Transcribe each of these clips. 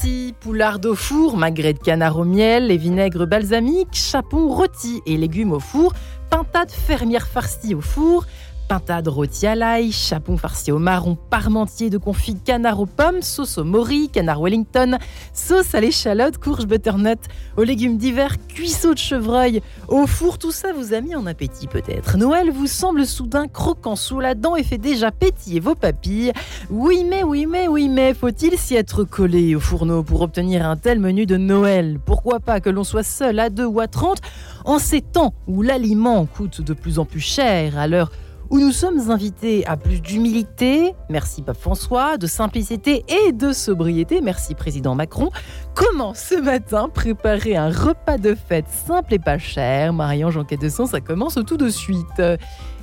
farcis, poularde au four, magret de canard au miel, et vinaigre balsamique, chapon rôti et légumes au four, pintade fermière farcie au four, pintade rôti à l'ail, chapon farci au marron, parmentier de confit canard aux pommes, sauce au mori, canard Wellington, sauce à l'échalote, courge butternut, aux légumes divers, cuisseaux de chevreuil, au four, tout ça vous a mis en appétit peut-être. Noël vous semble soudain croquant sous la dent et fait déjà pétiller vos papilles. Oui mais, oui mais, oui mais, faut-il s'y être collé au fourneau pour obtenir un tel menu de Noël? Pourquoi pas que l'on soit seul à deux ou à trente en ces temps où l'aliment coûte de plus en plus cher? À l'heure où nous sommes invités à plus d'humilité, merci Pape François, de simplicité et de sobriété, merci Président Macron. Comment ce matin préparer un repas de fête simple et pas cher? Marianne Jean de Sens, ça commence tout de suite.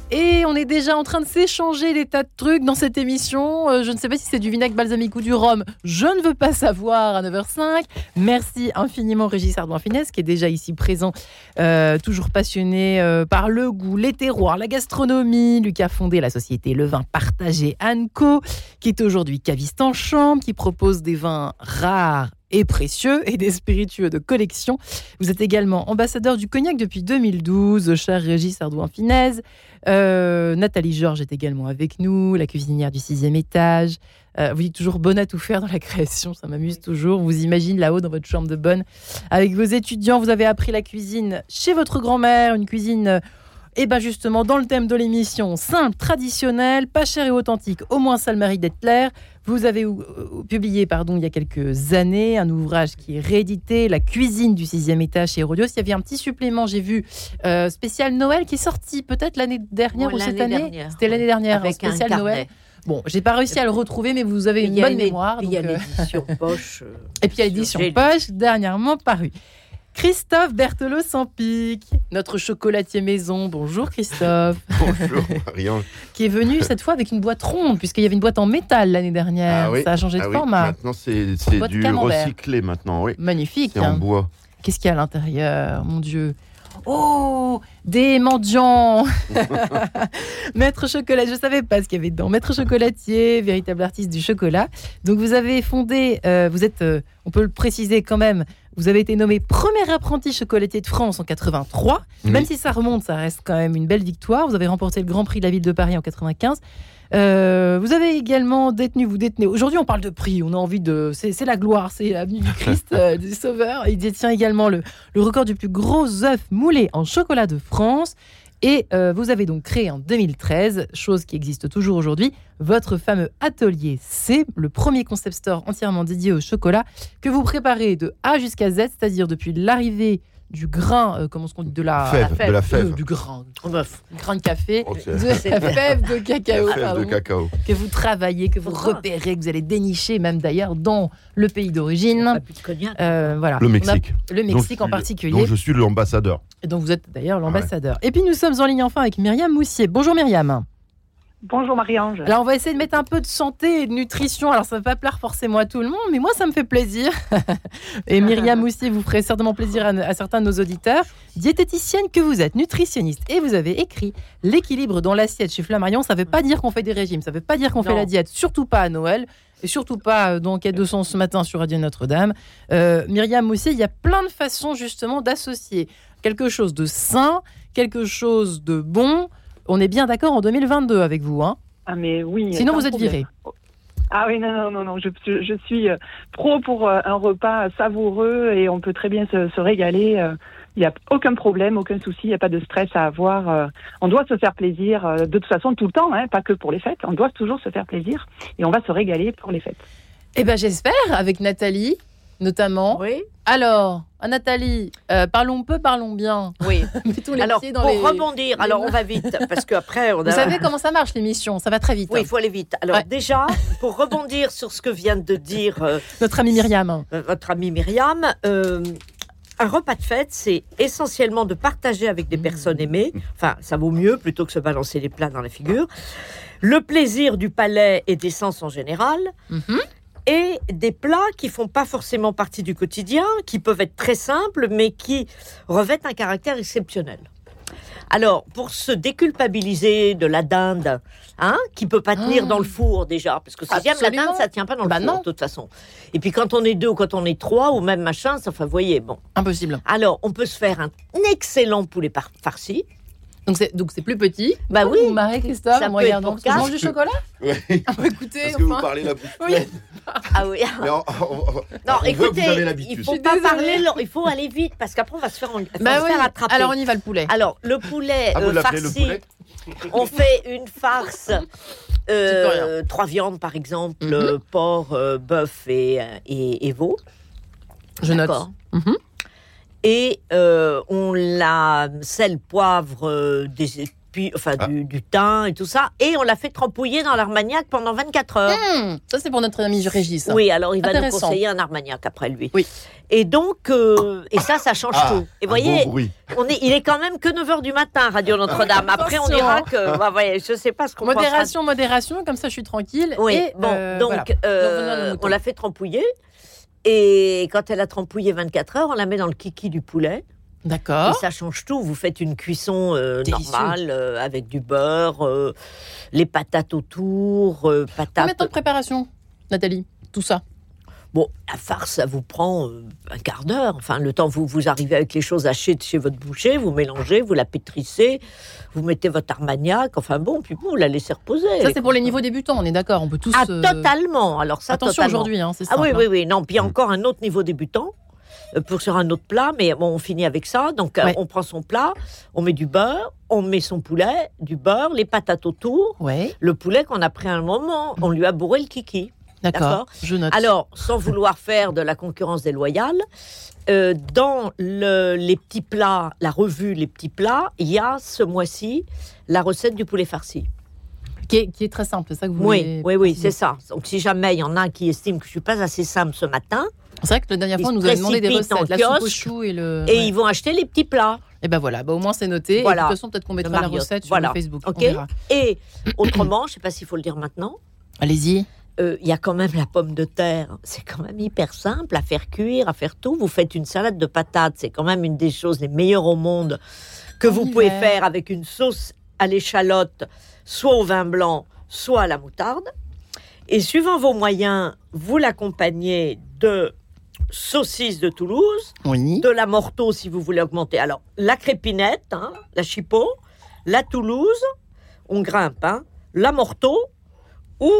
Et on est déjà en train de s'échanger des tas de trucs dans cette émission. Euh, je ne sais pas si c'est du vinaigre balsamique ou du rhum. Je ne veux pas savoir à 9h05. Merci infiniment Régis Ardouin-Finesse qui est déjà ici présent, euh, toujours passionné euh, par le goût, les terroirs, la gastronomie. Qui a fondé la société Le Vin Partagé Anco, qui est aujourd'hui caviste en chambre, qui propose des vins rares et précieux et des spiritueux de collection. Vous êtes également ambassadeur du cognac depuis 2012, cher Régis Ardouin-Finesse. Euh, Nathalie Georges est également avec nous, la cuisinière du sixième étage. Euh, vous dites toujours bonne à tout faire dans la création, ça m'amuse toujours. Vous imagine là-haut dans votre chambre de bonne. Avec vos étudiants, vous avez appris la cuisine chez votre grand-mère, une cuisine et bien justement, dans le thème de l'émission, simple, traditionnel, pas cher et authentique, au moins ça le mérite d'être clair. Vous avez euh, publié, pardon, il y a quelques années, un ouvrage qui est réédité, La cuisine du sixième étage chez Hérodios. Il y avait un petit supplément, j'ai vu, euh, spécial Noël, qui est sorti peut-être l'année dernière ou cette année. C'était l'année dernière, Avec spécial Noël. Bon, j'ai pas réussi à le retrouver, mais vous avez une bonne mémoire. Il y a euh, l'édition poche. et puis il y a l'édition poche, dernièrement parue. Christophe Berthelot sans pique, notre chocolatier maison. Bonjour Christophe. Bonjour Marianne. qui est venu cette fois avec une boîte ronde, puisqu'il y avait une boîte en métal l'année dernière. Ah Ça a changé de ah format. Maintenant, c'est du recyclé maintenant, oui. Magnifique. C'est en hein. bois. Qu'est-ce qu'il y a à l'intérieur, mon Dieu? Oh, des mendiants Maître chocolat, je ne savais pas ce qu'il y avait dedans. Maître chocolatier, véritable artiste du chocolat. Donc vous avez fondé, euh, vous êtes, euh, on peut le préciser quand même, vous avez été nommé premier apprenti chocolatier de France en 83. Même si ça remonte, ça reste quand même une belle victoire. Vous avez remporté le Grand Prix de la ville de Paris en 95. Euh, vous avez également détenu, vous détenez. Aujourd'hui, on parle de prix. On a envie de. C'est la gloire, c'est l'avenue du Christ, euh, du Sauveur. Il détient également le, le record du plus gros œuf moulé en chocolat de France. Et euh, vous avez donc créé en 2013, chose qui existe toujours aujourd'hui, votre fameux atelier C, le premier concept store entièrement dédié au chocolat, que vous préparez de A jusqu'à Z, c'est-à-dire depuis l'arrivée du grain, euh, comment on dit, de la, fève, de la fève. du grain, grain de café, de la fève de cacao, de cacao, que vous travaillez, que vous repérez, que vous allez dénicher, même d'ailleurs dans le pays d'origine. Euh, voilà. Le Mexique. le Mexique en particulier. Donc je suis l'ambassadeur. Et donc vous êtes d'ailleurs l'ambassadeur. Et puis nous sommes en ligne enfin avec Myriam Moussier. Bonjour Myriam. Bonjour Marie-Ange. Alors on va essayer de mettre un peu de santé et de nutrition. Alors ça ne va pas plaire forcément à tout le monde, mais moi ça me fait plaisir. et Myriam aussi vous ferait certainement plaisir à, certains de nos auditeurs. Diététicienne que vous êtes, nutritionniste, et vous avez écrit l'équilibre dans l'assiette chez Flammarion. Ça ne veut pas dire qu'on fait des régimes, ça ne veut pas dire qu'on fait la diète, surtout pas à Noël. Et surtout pas euh, dans Quête de Sens ce matin sur Radio Notre-Dame. Euh, Myriam aussi, il y a plein de façons justement d'associer quelque chose de sain, quelque chose de bon, on est bien d'accord en 2022 avec vous, hein Ah mais oui. Sinon vous êtes viré. Ah oui, non, non, non, non. Je, je suis euh, pro pour euh, un repas savoureux et on peut très bien se, régaler. Euh. Il n'y a aucun problème, aucun souci, il n'y a pas de stress à avoir. On doit se faire plaisir de toute façon tout le temps, hein, pas que pour les fêtes. On doit toujours se faire plaisir et on va se régaler pour les fêtes. Eh bien j'espère, avec Nathalie notamment. Oui. Alors, Nathalie, euh, parlons peu, parlons bien. Oui. alors, pour rebondir, alors on va vite, parce qu'après, on a... Vous savez comment ça marche l'émission, ça va très vite. Oui, il faut aller vite. Alors déjà, pour rebondir sur ce que vient de dire... Euh, notre amie Myriam. Euh, votre amie Myriam, un repas de fête, c'est essentiellement de partager avec des personnes aimées. Enfin, ça vaut mieux plutôt que se balancer les plats dans la figure. Le plaisir du palais et des sens en général. Mhm et des plats qui font pas forcément partie du quotidien, qui peuvent être très simples, mais qui revêtent un caractère exceptionnel. Alors, pour se déculpabiliser de la dinde, hein, qui peut pas tenir Ah. dans le four déjà, parce que si j'aime la dinde, ça tient pas dans le Bah four non. de toute façon. Et puis quand on est deux ou quand on est trois ou même machin, ça, enfin, voyez, bon. Impossible. Alors, on peut se faire un excellent poulet par- farci. Donc c'est donc c'est plus petit. Bah Vous oui. vous marrez, Christophe, Ça en me regardant. Parce que je quatre. mange du chocolat Ouais, Ah, bah, Écoutez, Parce que vous enfin. parlez la bouche Oui. pleine. Ah oui. Mais on- on- on- Non, on écoutez, vous avez il faut pas parler, il faut aller vite parce qu'après on va se faire, on Bah se oui. faire attraper. Alors on y va le poulet. Alors, le poulet Ah, vous euh, le farci, poulet on fait une farce. euh, trois viandes par exemple, Mhm. euh, porc, euh, bœuf et, et, et veau. Je note. D'accord. Mhm. Et euh, on la sel, poivre, euh, des épis- enfin, Ah. du, du thym et tout ça. Et on la fait trempouiller dans l'armagnac pendant 24 heures. Mmh, ça c'est pour notre ami Régis. Oui, alors il va nous conseiller un armagnac après lui. Oui. Et donc, euh, et ça, ça change Ah, tout. Et un voyez, on est, il est quand même que 9h du matin, Radio Notre-Dame. Après, on dira que, bah, voyez, je sais pas ce qu'on pensera. Modération, modération, comme ça je suis tranquille. Oui, Et, bon, euh, donc, voilà. euh, on l'a fait trempouiller. Et quand elle a trempouillé 24 heures, on la met dans le kiki du poulet. Et D'accord. ça change tout. Vous faites une cuisson euh, normale euh, avec du beurre, euh, les patates autour, euh, Combien de patates. temps de préparation, Nathalie? Tout ça? Bon, la farce, ça vous prend euh, un quart d'heure. Enfin, le temps vous vous arrivez avec les choses hachées de chez votre boucher, vous mélangez, vous la pétrissez, vous mettez votre armagnac. Enfin bon, puis vous la laissez reposer. Ça c'est pour les niveaux débutants, on est d'accord. On peut tous. Ah, euh, totalement. Alors ça, Attention aujourd'hui, hein, c'est Ah oui, oui, hein. oui. Non, puis il y a Mm. encore un autre niveau débutant euh, pour sur un autre plat, mais bon, on finit avec ça. Donc, Ouais. on prend son plat, on met du beurre, on met son poulet, du beurre, les patates autour, Ouais, le poulet qu'on a pris un moment, on lui a bourré le kiki. D'accord. Je note. Alors, sans vouloir faire de la concurrence déloyale, euh, dans le- les petits plats, la revue Les petits plats, il y a ce mois-ci la recette du poulet farci. qui, est, qui est très simple, c'est ça que vous Oui, voulez oui, oui, c'est ça. Donc, si jamais il y en a qui estiment que je suis pas assez simple ce matin, C'est vrai que la dernière fois, on nous a demandé des recettes, la soupe au chou et le. et ouais. ils vont acheter les petits plats. Et ben voilà, bah, au moins c'est noté. Voilà. Et de toute façon, peut-être qu'on mettra la recette sur Voilà. Facebook. Ok. On verra. Et autrement, je sais pas s'il faut le dire maintenant, Allez-y. Euh, il y a quand même la pomme de terre. C'est quand même hyper simple à faire cuire, à faire tout. Vous faites une salade de patates, c'est quand même une des choses les meilleures au monde que En vous pouvez faire avec une sauce à l'échalote, soit au vin blanc, soit à la moutarde. Et suivant vos moyens, vous l'accompagnez de saucisses de Toulouse, Oui. de la morteau si vous voulez augmenter. Alors, la crépinette, hein, la chipot, la Toulouse, on grimpe, hein, la morteau ou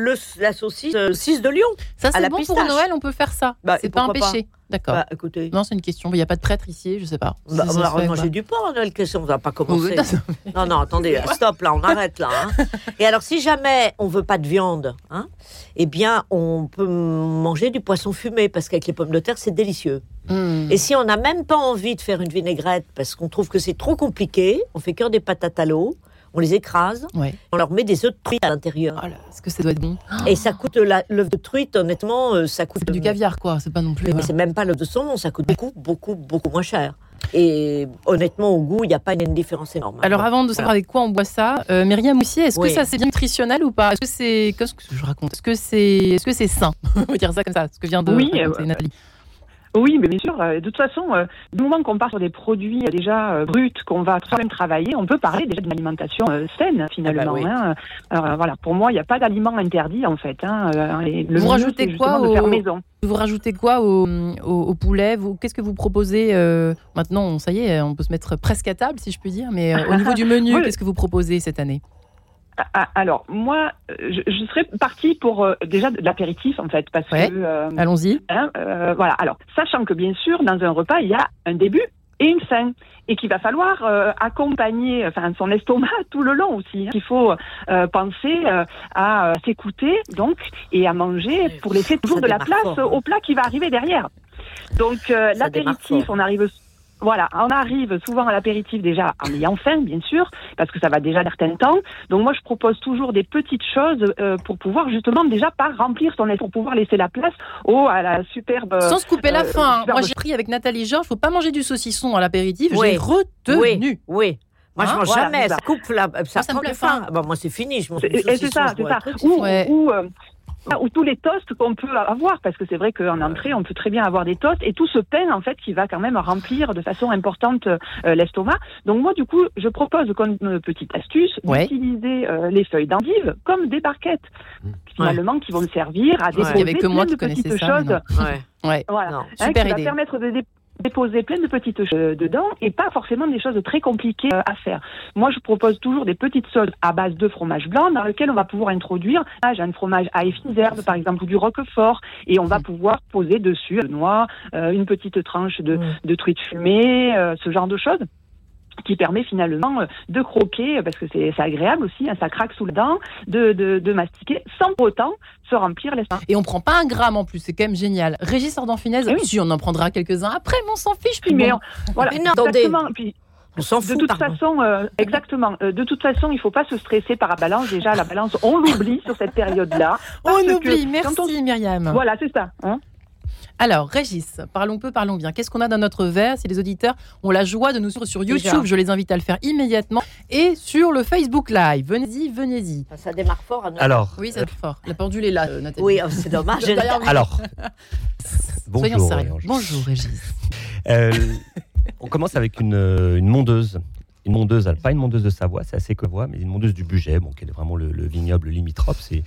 le, la saucisse, euh, saucisse de Lyon. Ça, c'est bon pour. Noël, on peut faire ça. Bah, c'est pas un péché. D'accord. Bah, écoutez, Non, c'est une question. Il n'y a pas de prêtre ici, je sais pas. bah, on va manger du porc Noël, qu'est-ce qu'on va pas commencer Non, non, attendez, stop, là, on arrête là. hein. Et alors, si jamais on veut pas de viande, hein, eh bien, on peut manger du poisson fumé parce qu'avec les pommes de terre, c'est délicieux. Hmm. Et si on n'a même pas envie de faire une vinaigrette parce qu'on trouve que c'est trop compliqué, on fait cuire des patates à l'eau, on les écrase, Ouais. on leur met des œufs de truite à l'intérieur. Oh là, est-ce que ça doit être bon? Et ça coûte la- l'œuf de truite, honnêtement, euh, ça coûte du caviar, quoi. C'est pas non plus. Mais voilà. c'est même pas l'œuf de saumon, ça coûte beaucoup, beaucoup, beaucoup moins cher. Et honnêtement, au goût, il n'y a pas une différence énorme. Alors avant de savoir avec quoi on boit ça, euh, Myriam aussi, est-ce Oui. que ça c'est bien nutritionnel ou pas? Est-ce que c'est qu'est-ce que je raconte? Est-ce que c'est est-ce que c'est sain? On va dire ça comme ça, ce que vient de Oui, raconter euh, Nathalie. Oui, mais bien sûr. euh, De toute façon, euh, du moment qu'on part sur des produits euh, déjà euh, bruts, qu'on va soi-même travailler, on peut parler déjà d'une alimentation saine finalement. Ah bah oui. hein. Alors, voilà, pour moi, il n'y a pas d'aliment interdit en fait. Hein. le Vous mieux, rajoutez quoi justement de faire au- maison. Vous rajoutez quoi au, au, au poulet? Vous qu'est-ce que vous proposez Maintenant, ça y est, on peut se mettre presque à table, si je puis dire. Mais au niveau du menu, Oui. qu'est-ce que vous proposez cette année? Alors, moi, euh, je, je serais partie pour euh, déjà de l'apéritif en fait, parce Ouais. que euh, Allons-y. Hein, euh, voilà. Alors, sachant que bien sûr, dans un repas, il y a un début et une fin, et qu'il va falloir euh, accompagner, enfin, son estomac tout le long aussi. hein. Il faut euh, penser euh, à euh, s'écouter, donc, et à manger pour laisser toujours de la place fort, hein. au plat qui va arriver derrière. Donc, euh, l'apéritif, on arrive. Voilà, on arrive souvent à l'apéritif déjà en ayant faim, bien sûr, parce que ça va déjà certain temps. Donc moi, je propose toujours des petites choses euh, pour pouvoir justement déjà pas remplir son pour pouvoir laisser la place au à la superbe. Sans se couper la euh, faim. hein. superbe- Moi, j'ai pris avec Nathalie Georges, faut pas manger du saucisson à l'apéritif. Oui. J'ai retenu. Oui, oui. Moi, je Hein, mange voilà, jamais. Ça ça. coupe la, ça ça me prend plaît des faim. Ah bah, moi, c'est fini. Je mange Et c'est ça, c'est ça. Ou, Ouais. ou, euh, ou tous les toasts qu'on peut avoir, parce que c'est vrai qu'en entrée, on peut très bien avoir des toasts, et tout ce pain, en fait, qui va quand même remplir de façon importante euh, l'estomac. Donc moi, du coup, je propose comme petite astuce d'utiliser euh, les feuilles d'endive comme des barquettes, mmh. finalement, qui vont me servir à déposer ouais. plein de petites choses. Ouais. Voilà. Non. Hein, Super qui idée. va permettre de déposer plein de petites choses dedans et pas forcément des choses très compliquées euh, à faire. Moi, je propose toujours des petites sauces à base de fromage blanc dans lesquelles on va pouvoir introduire un fromage à effets d'herbe, par exemple, ou du roquefort, et on va mm. pouvoir poser dessus noix, euh, une petite tranche de, mm. de truite fumée, euh, ce genre de choses qui permet finalement de croquer, parce que c'est agréable aussi, hein, ça craque sous le dent, de, de, de, mastiquer, sans pour autant se remplir l'estomac. Et on prend pas un gramme en plus, c'est quand même génial. Régis Ardant-Finesse, eh oui. si on en prendra quelques-uns après, mais on s'en fiche. Puis mais bon. on, voilà, mais non, exactement. Puis, on s'en fout. De toute pardon. façon, euh, exactement. Euh, de toute façon, il faut pas se stresser par la balance. Déjà, la balance, on l'oublie sur cette période-là. On oublie. Merci, on... Myriam. Voilà, c'est ça. Hein alors, Régis, parlons peu, parlons bien. Qu'est-ce qu'on a dans notre verre Si les auditeurs ont la joie de nous suivre sur YouTube, Déjà. je les invite à le faire immédiatement. Et sur le Facebook Live. Venez-y, venez-y. Ça démarre fort. À Alors. Oui, ça démarre fort. La pendule est là, euh, Nathalie. Oui, oh, c'est dommage. Alors. Bonjour. Soyons sérieux. Bonjour, Régis. Euh, on commence avec une, une, mondeuse. Une mondeuse, pas une mondeuse de Savoie, c'est assez voix, mais une mondeuse du budget, bon, qui est vraiment le, le vignoble limitrophe. C'est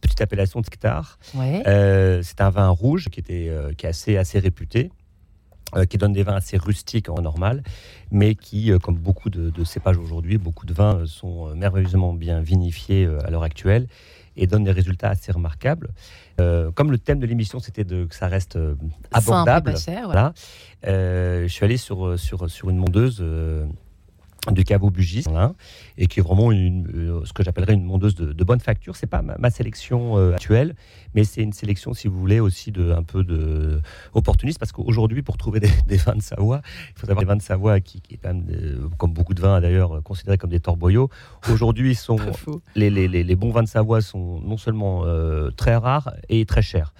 petite appellation de Sktar. Ouais. Euh, c'est un vin rouge qui, était, euh, qui est assez, assez réputé. Euh, qui donne des vins assez rustiques en normal, mais qui, euh, comme beaucoup de, de cépages aujourd'hui, beaucoup de vins sont merveilleusement bien vinifiés à l'heure actuelle et donnent des résultats assez remarquables. comme le thème de l'émission, c'était de, que ça reste abordable, cher, voilà. je suis allé sur, sur, sur une mondeuse du caveau Bugis, hein, et qui est vraiment une, euh, ce que j'appellerais une mondeuse de, de, bonne facture. C'est pas ma, ma sélection euh, actuelle, mais c'est une sélection, si vous voulez, aussi de un peu de opportuniste, parce qu'aujourd'hui, pour trouver des, des, vins de Savoie, il faut savoir des vins de Savoie qui, qui est quand même, euh, comme beaucoup de vins d'ailleurs, considérés comme des torboyaux. Aujourd'hui, sont les, les, les, les, bons vins de Savoie sont non seulement euh, très rares et très chers.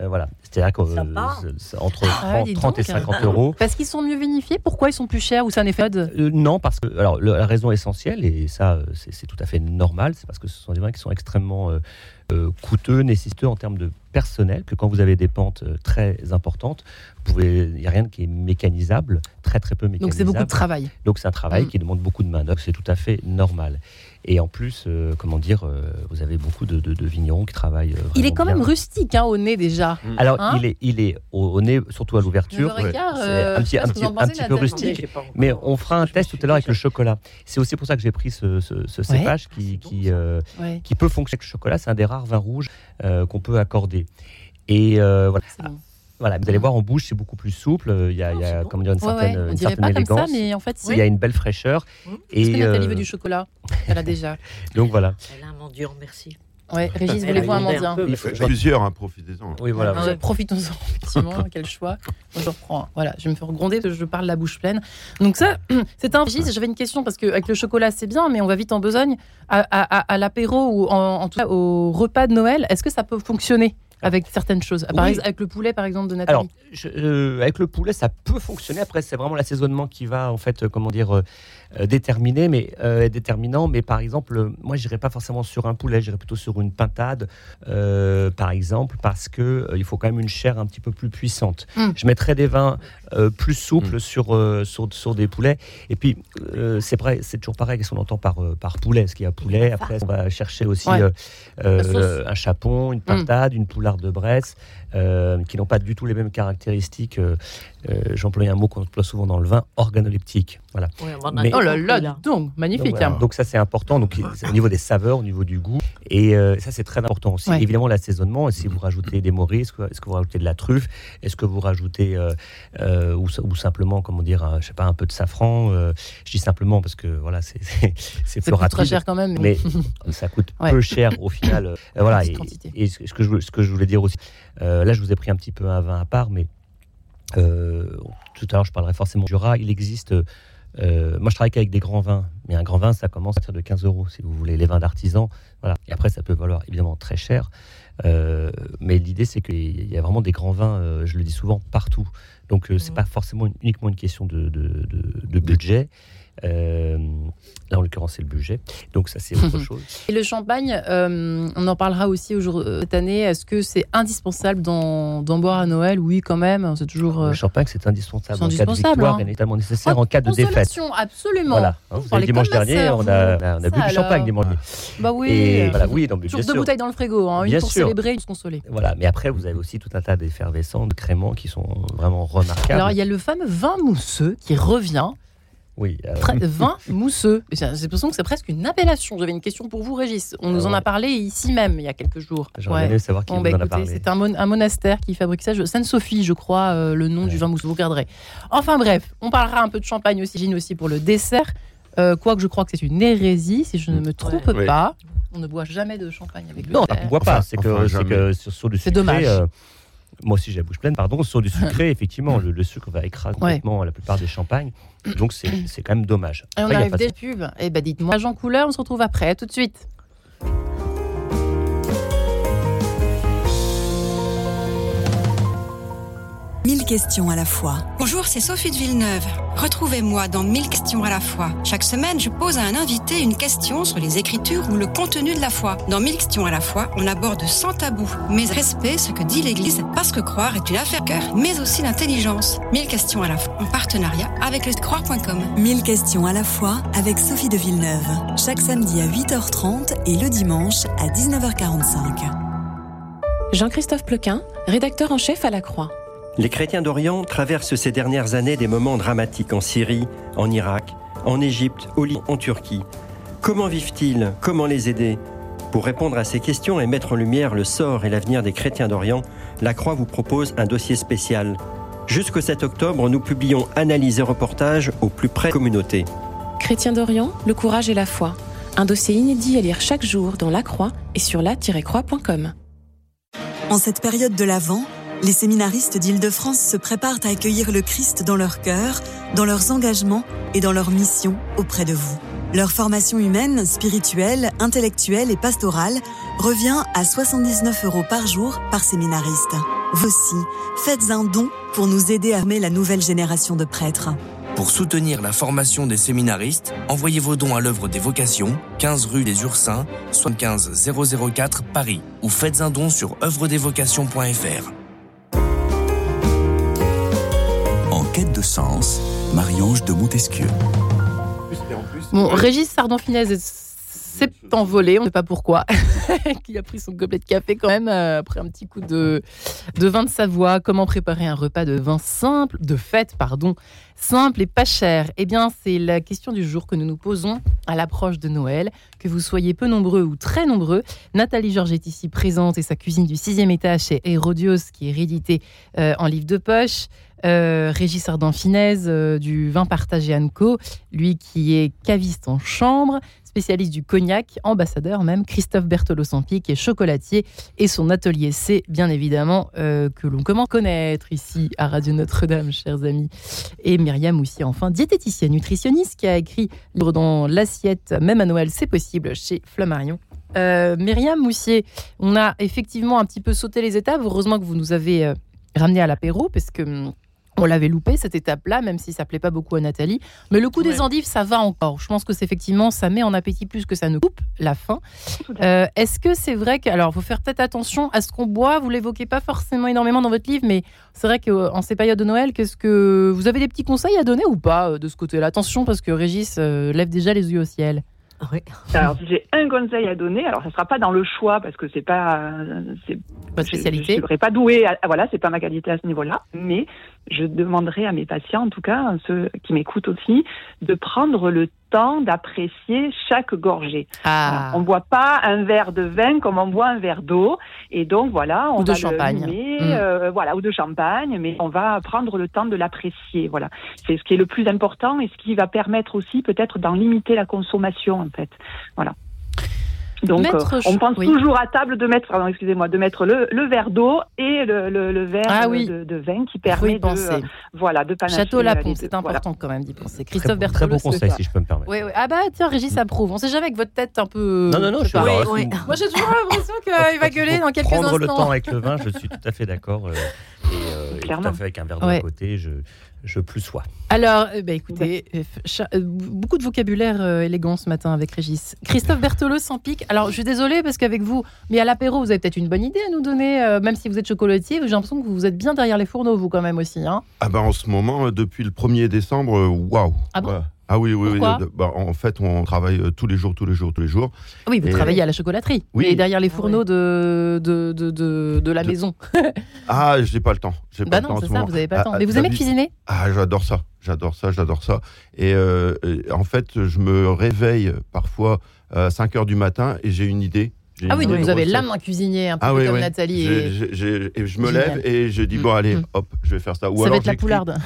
Euh, voilà, c'est-à-dire qu'entre ah, 30, 30 et 50 euros. Parce qu'ils sont mieux vinifiés. Pourquoi ils sont plus chers ou c'est un effet euh, Non, parce que alors le, la raison essentielle et ça c'est tout à fait normal, c'est parce que ce sont des vins qui sont extrêmement euh, euh, coûteux, nécessiteux en termes de personnel, que quand vous avez des pentes très importantes, il n'y a rien qui est mécanisable, très très peu mécanisable. Donc c'est beaucoup de travail. Donc c'est un travail Mm. qui demande beaucoup de main-d'œuvre, c'est tout à fait normal. Et en plus, euh, comment dire, euh, vous avez beaucoup de, de, de vignerons qui travaillent. euh, Il est quand même rustique hein, au nez déjà. Alors Hein il est, il est au, au nez, surtout à l'ouverture. Euh, un petit, un petit, un petit peu rustique. Mais on fera un test tout à l'heure avec le chocolat. C'est aussi pour ça que j'ai pris ce, ce, ce Ouais. cépage qui, qui, euh, Ouais, qui peut fonctionner avec le chocolat. C'est un des rares vins rouges euh, qu'on peut accorder. Et euh, voilà. bon. Voilà, vous allez voir en bouche, c'est beaucoup plus souple. Il y a, il y a Ah, bon. comment dire, une Ouais, certaine, ouais, on une dirait certaine pas comme ça, élégance. mais en fait, si. Il y a une belle fraîcheur. Est-ce que Et Nathalie euh, veut du chocolat Elle a déjà. donc voilà. Elle a un mendiant, merci. Ouais, Régis, voulez-vous un un peu. Il faut- Plusieurs, hein, profitez-en. Oui, voilà. Ah ouais, Profitons-en, effectivement, quel choix. Moi, je reprends. Voilà, je vais me faire gronder parce que je parle la bouche pleine. Donc ça, c'est un Régis, J'avais une question parce qu'avec le chocolat, c'est bien, mais on va vite en besogne. À, à- à- à l'apéro ou en, en tout cas au repas de Noël, est-ce que ça peut fonctionner? Avec certaines choses Oui. Avec le poulet, par exemple, de Nathalie Alors, je- euh, avec le poulet, ça peut fonctionner. Après, c'est vraiment l'assaisonnement qui va, en fait, euh, comment dire, euh, déterminer, mais euh, déterminant. Mais par exemple, euh, moi, j'irais pas forcément sur un poulet, j'irais plutôt sur une pintade, euh, par exemple, parce que euh, il faut quand même une chair un petit peu plus puissante. Mm. Je mettrais des vins euh, plus souples Mm. sur, euh, sur sur des poulets. Et puis, euh, c'est vrai, c'est toujours pareil. Qu'est-ce qu'on entend par euh, par poulet? Est-ce qu'il y a poulet? Après, on va chercher aussi Ouais. euh, euh, un chapon, une pintade, une poularde de Bresse, euh, qui n'ont pas du tout les mêmes caractéristiques. euh, euh, J'emploie un mot qu'on emploie souvent dans le vin, organoleptique. Voilà. Oui, on en a Mais- Oh là là, là. donc, magnifique. Donc, voilà. hein. Donc ça c'est important. Donc au niveau des saveurs, au niveau du goût, et euh, ça c'est très important aussi. Ouais. Évidemment l'assaisonnement. Si vous rajoutez des morilles, est-ce que, vous rajoutez de la truffe, est-ce que vous rajoutez euh, euh, ou, ou simplement comment dire, un, je sais pas, un peu de safran. euh, je dis simplement parce que voilà c'est c'est très cher quand même. Mais ça coûte Ouais. peu cher au final. Euh, voilà. Et, ce, que je, ce que je voulais dire aussi, euh, là je vous ai pris un petit peu un vin à part, mais euh, tout à l'heure je parlerai forcément du rat. Il existe. Euh, moi je travaille qu'avec des grands vins, mais un grand vin ça commence à partir de 15 euros si vous voulez. Les vins d'artisan, voilà. Et après ça peut valoir évidemment très cher. Euh, mais l'idée c'est qu'il y a vraiment des grands vins, euh, je le dis souvent, partout. Donc c'est Mhm. pas forcément une- uniquement une question de, de- de- de budget. Euh, là, en l'occurrence, c'est le budget. Donc ça, c'est autre chose. Et le champagne, euh, on en parlera aussi aujourd'hui, cette année. Est-ce que c'est indispensable d'en boire à Noël? Oui, quand même. C'est toujours. Le champagne, c'est indispensable. C'est indispensable. En cas de victoire, hein. nécessaire en, cas de défaite. Absolument. Voilà. Hein, dimanche dernier, on a, on a bu du champagne dimanche Bah oui. Et voilà, oui, donc, deux bouteilles dans le frigo, hein, une pour célébrer, une pour se consoler. Voilà, mais après, vous avez aussi tout un tas d'effervescents, de créments qui sont vraiment remarquables. Alors, il y a le fameux vin mousseux qui revient. Oui. Euh... Vin mousseux. C'est l'impression que c'est presque une appellation. J'avais une question pour vous, Régis. On nous en a parlé ici même il y a quelques jours. J'aurais aimé savoir qui bon, bah, en a parlé. C'est un, un, monastère qui fabrique ça. Sainte-Sophie, je crois, euh, le nom du vin mousseux. Vous regarderez. Enfin bref, on parlera un peu de champagne aussi, Gine aussi pour le dessert. Euh, quoique je crois que c'est une hérésie, si je ne me trompe pas. On ne boit jamais de champagne avec le Non, on ne boit pas. C'est que, que, sur, du sucré. C'est dommage. Moi aussi, j'ai la bouche pleine, pardon. Sur du sucré, effectivement, le, sucre va écraser complètement la plupart des champagnes. Donc, c'est quand même dommage. Et on arrive des pubs. Eh ben, dites-moi, Jean Couleur, on se retrouve après. tout de suite. Mille questions à la fois. Bonjour, c'est Sophie de Villeneuve. Retrouvez-moi dans Mille questions à la fois. Chaque semaine, je pose à un invité une question sur les écritures ou le contenu de la foi. Dans Mille questions à la fois, on aborde sans tabou, mais respect ce que dit l'Église, parce que croire est une affaire cœur, mais aussi l'intelligence. Mille questions à la fois, en partenariat avec le croire.com. Mille questions à la fois avec Sophie de Villeneuve. Chaque samedi à 8h30 et le dimanche à 19h45. Jean-Christophe Plequin, rédacteur en chef à la Croix. Les chrétiens d'Orient traversent ces dernières années des moments dramatiques en Syrie, en Irak, en Égypte, au Liban, en Turquie. Comment vivent-ils? Comment les aider? Pour répondre à ces questions et mettre en lumière le sort et l'avenir des chrétiens d'Orient, la Croix vous propose un dossier spécial. Jusqu'au 7 octobre, nous publions analyses et reportages au plus près de la communauté. Chrétiens d'Orient, le courage et la foi. Un dossier inédit à lire chaque jour dans La Croix et sur la-croix.com. En cette période de l'Avent, les séminaristes d'Île-de-France se préparent à accueillir le Christ dans leur cœur, dans leurs engagements et dans leur mission auprès de vous. Leur formation humaine, spirituelle, intellectuelle et pastorale revient à 79 euros par jour par séminariste. Vous faites un don pour nous aider à armer la nouvelle génération de prêtres. Pour soutenir la formation des séminaristes, envoyez vos dons à l'œuvre des vocations, 15 rue des Ursins, 75 004 Paris, ou faites un don sur œuvredesvocations.fr. Marie-Ange de Montesquieu. Bon, Régis Sardon-Finesse s'est envolé, on ne sait pas pourquoi, qui a pris son gobelet de café quand même euh, après un petit coup de vin de Savoie. Comment préparer un repas de vin simple, de fête, pardon, simple et pas cher Eh bien, c'est la question du jour que nous nous posons à l'approche de Noël. Que vous soyez peu nombreux ou très nombreux, Nathalie Georges est ici présente et sa cuisine du sixième étage chez Hérodios, qui est réédité euh, en livre de poche. Euh, Régis Ardan Finesse euh, du vin partagé Anco, lui qui est caviste en chambre, spécialiste du cognac, ambassadeur même, Christophe Berthelot-Sampi qui est chocolatier et son atelier C, bien évidemment, euh, que l'on commence à connaître ici à Radio Notre-Dame, chers amis. Myriam aussi, enfin, diététicienne, nutritionniste qui a écrit livre dans l'assiette, même à Noël, c'est possible, chez Flammarion. Myriam Moussier, on a effectivement un petit peu sauté les étapes. Heureusement que vous nous avez ramené à l'apéro, parce que hum, on l'avait loupé cette étape-là, même si ça plaît pas beaucoup à Nathalie. Mais le coup des endives, ça va encore. Je pense que c'est effectivement, ça met en appétit plus que ça ne coupe la faim. Euh, est-ce que c'est vrai que, alors, faut faire peut-être attention à ce qu'on boit. Vous l'évoquez pas forcément énormément dans votre livre, mais c'est vrai qu'en ces périodes de Noël, qu'est-ce que vous avez des petits conseils à donner ou pas euh, de ce côté-là? Attention, parce que Régis euh, lève déjà les yeux au ciel. Oui. Alors, si j'ai un conseil à donner, alors ça sera pas dans le choix parce que c'est pas, c'est pas spécialité. Je, ne serai pas douée. voilà, c'est pas ma qualité à ce niveau-là. Mais je demanderai à mes patients, en tout cas ceux qui m'écoutent aussi, de prendre le temps d'apprécier chaque gorgée. Ah. On ne boit pas un verre de vin comme on boit un verre d'eau, et donc voilà, on ou de va champagne, le mm. euh, voilà, ou de champagne, mais on va prendre le temps de l'apprécier. Voilà, c'est ce qui est le plus important et ce qui va permettre aussi peut-être d'en limiter la consommation en fait. Voilà. Donc, euh, on pense toujours à table de mettre, pardon, excusez-moi, de mettre le, le verre d'eau et le, le, le verre ah de, de, vin qui permet de, euh, voilà, de panacher. Château Lapon, c'est important quand même d'y penser. Christophe Berthelot. Très bon conseil, si je peux me permettre. Oui, oui. Ah bah tiens, Régis approuve. On sait jamais avec votre tête un peu. Non, non, non, je, suis oui, oui. Moi, j'ai toujours l'impression qu'il va gueuler dans quelques prendre instants. Prendre le temps avec le vin, je suis tout à fait d'accord. Euh, et, euh, tout à fait avec un verre de côté, je je plus sois. Alors, bah, écoutez, euh, beaucoup de vocabulaire élégant ce matin avec Régis. Christophe Berthelot sans pique. Alors, je suis désolée parce qu'avec vous, mais à l'apéro, vous avez peut-être une bonne idée à nous donner, même si vous êtes chocolatier. J'ai l'impression que vous êtes bien derrière les fourneaux, vous quand même aussi. Hein ah ben en ce moment, depuis le 1er décembre, waouh. Ah bon ah oui, oui, oui. Bah, en fait, on travaille euh, tous les jours, tous les jours, tous les jours. Ah oui, vous travaillez à la chocolaterie. Oui. Et derrière les ah fourneaux de, de, de, de, la maison. ah, j'ai pas le temps. Bah non, c'est ça, vous n'avez pas le temps. Ah, Mais vous aimez cuisiner? Ah, j'adore ça. J'adore ça, j'adore ça. Et euh, en fait, je me réveille parfois à 5 h du matin et j'ai une idée. Ah oui, donc vous avez l'âme d'un cuisinier, un peu ah comme Nathalie. Et... je me lève et je dis, bon, mm, allez, mm. hop, je vais faire ça. Ou ça alors va être la poularde.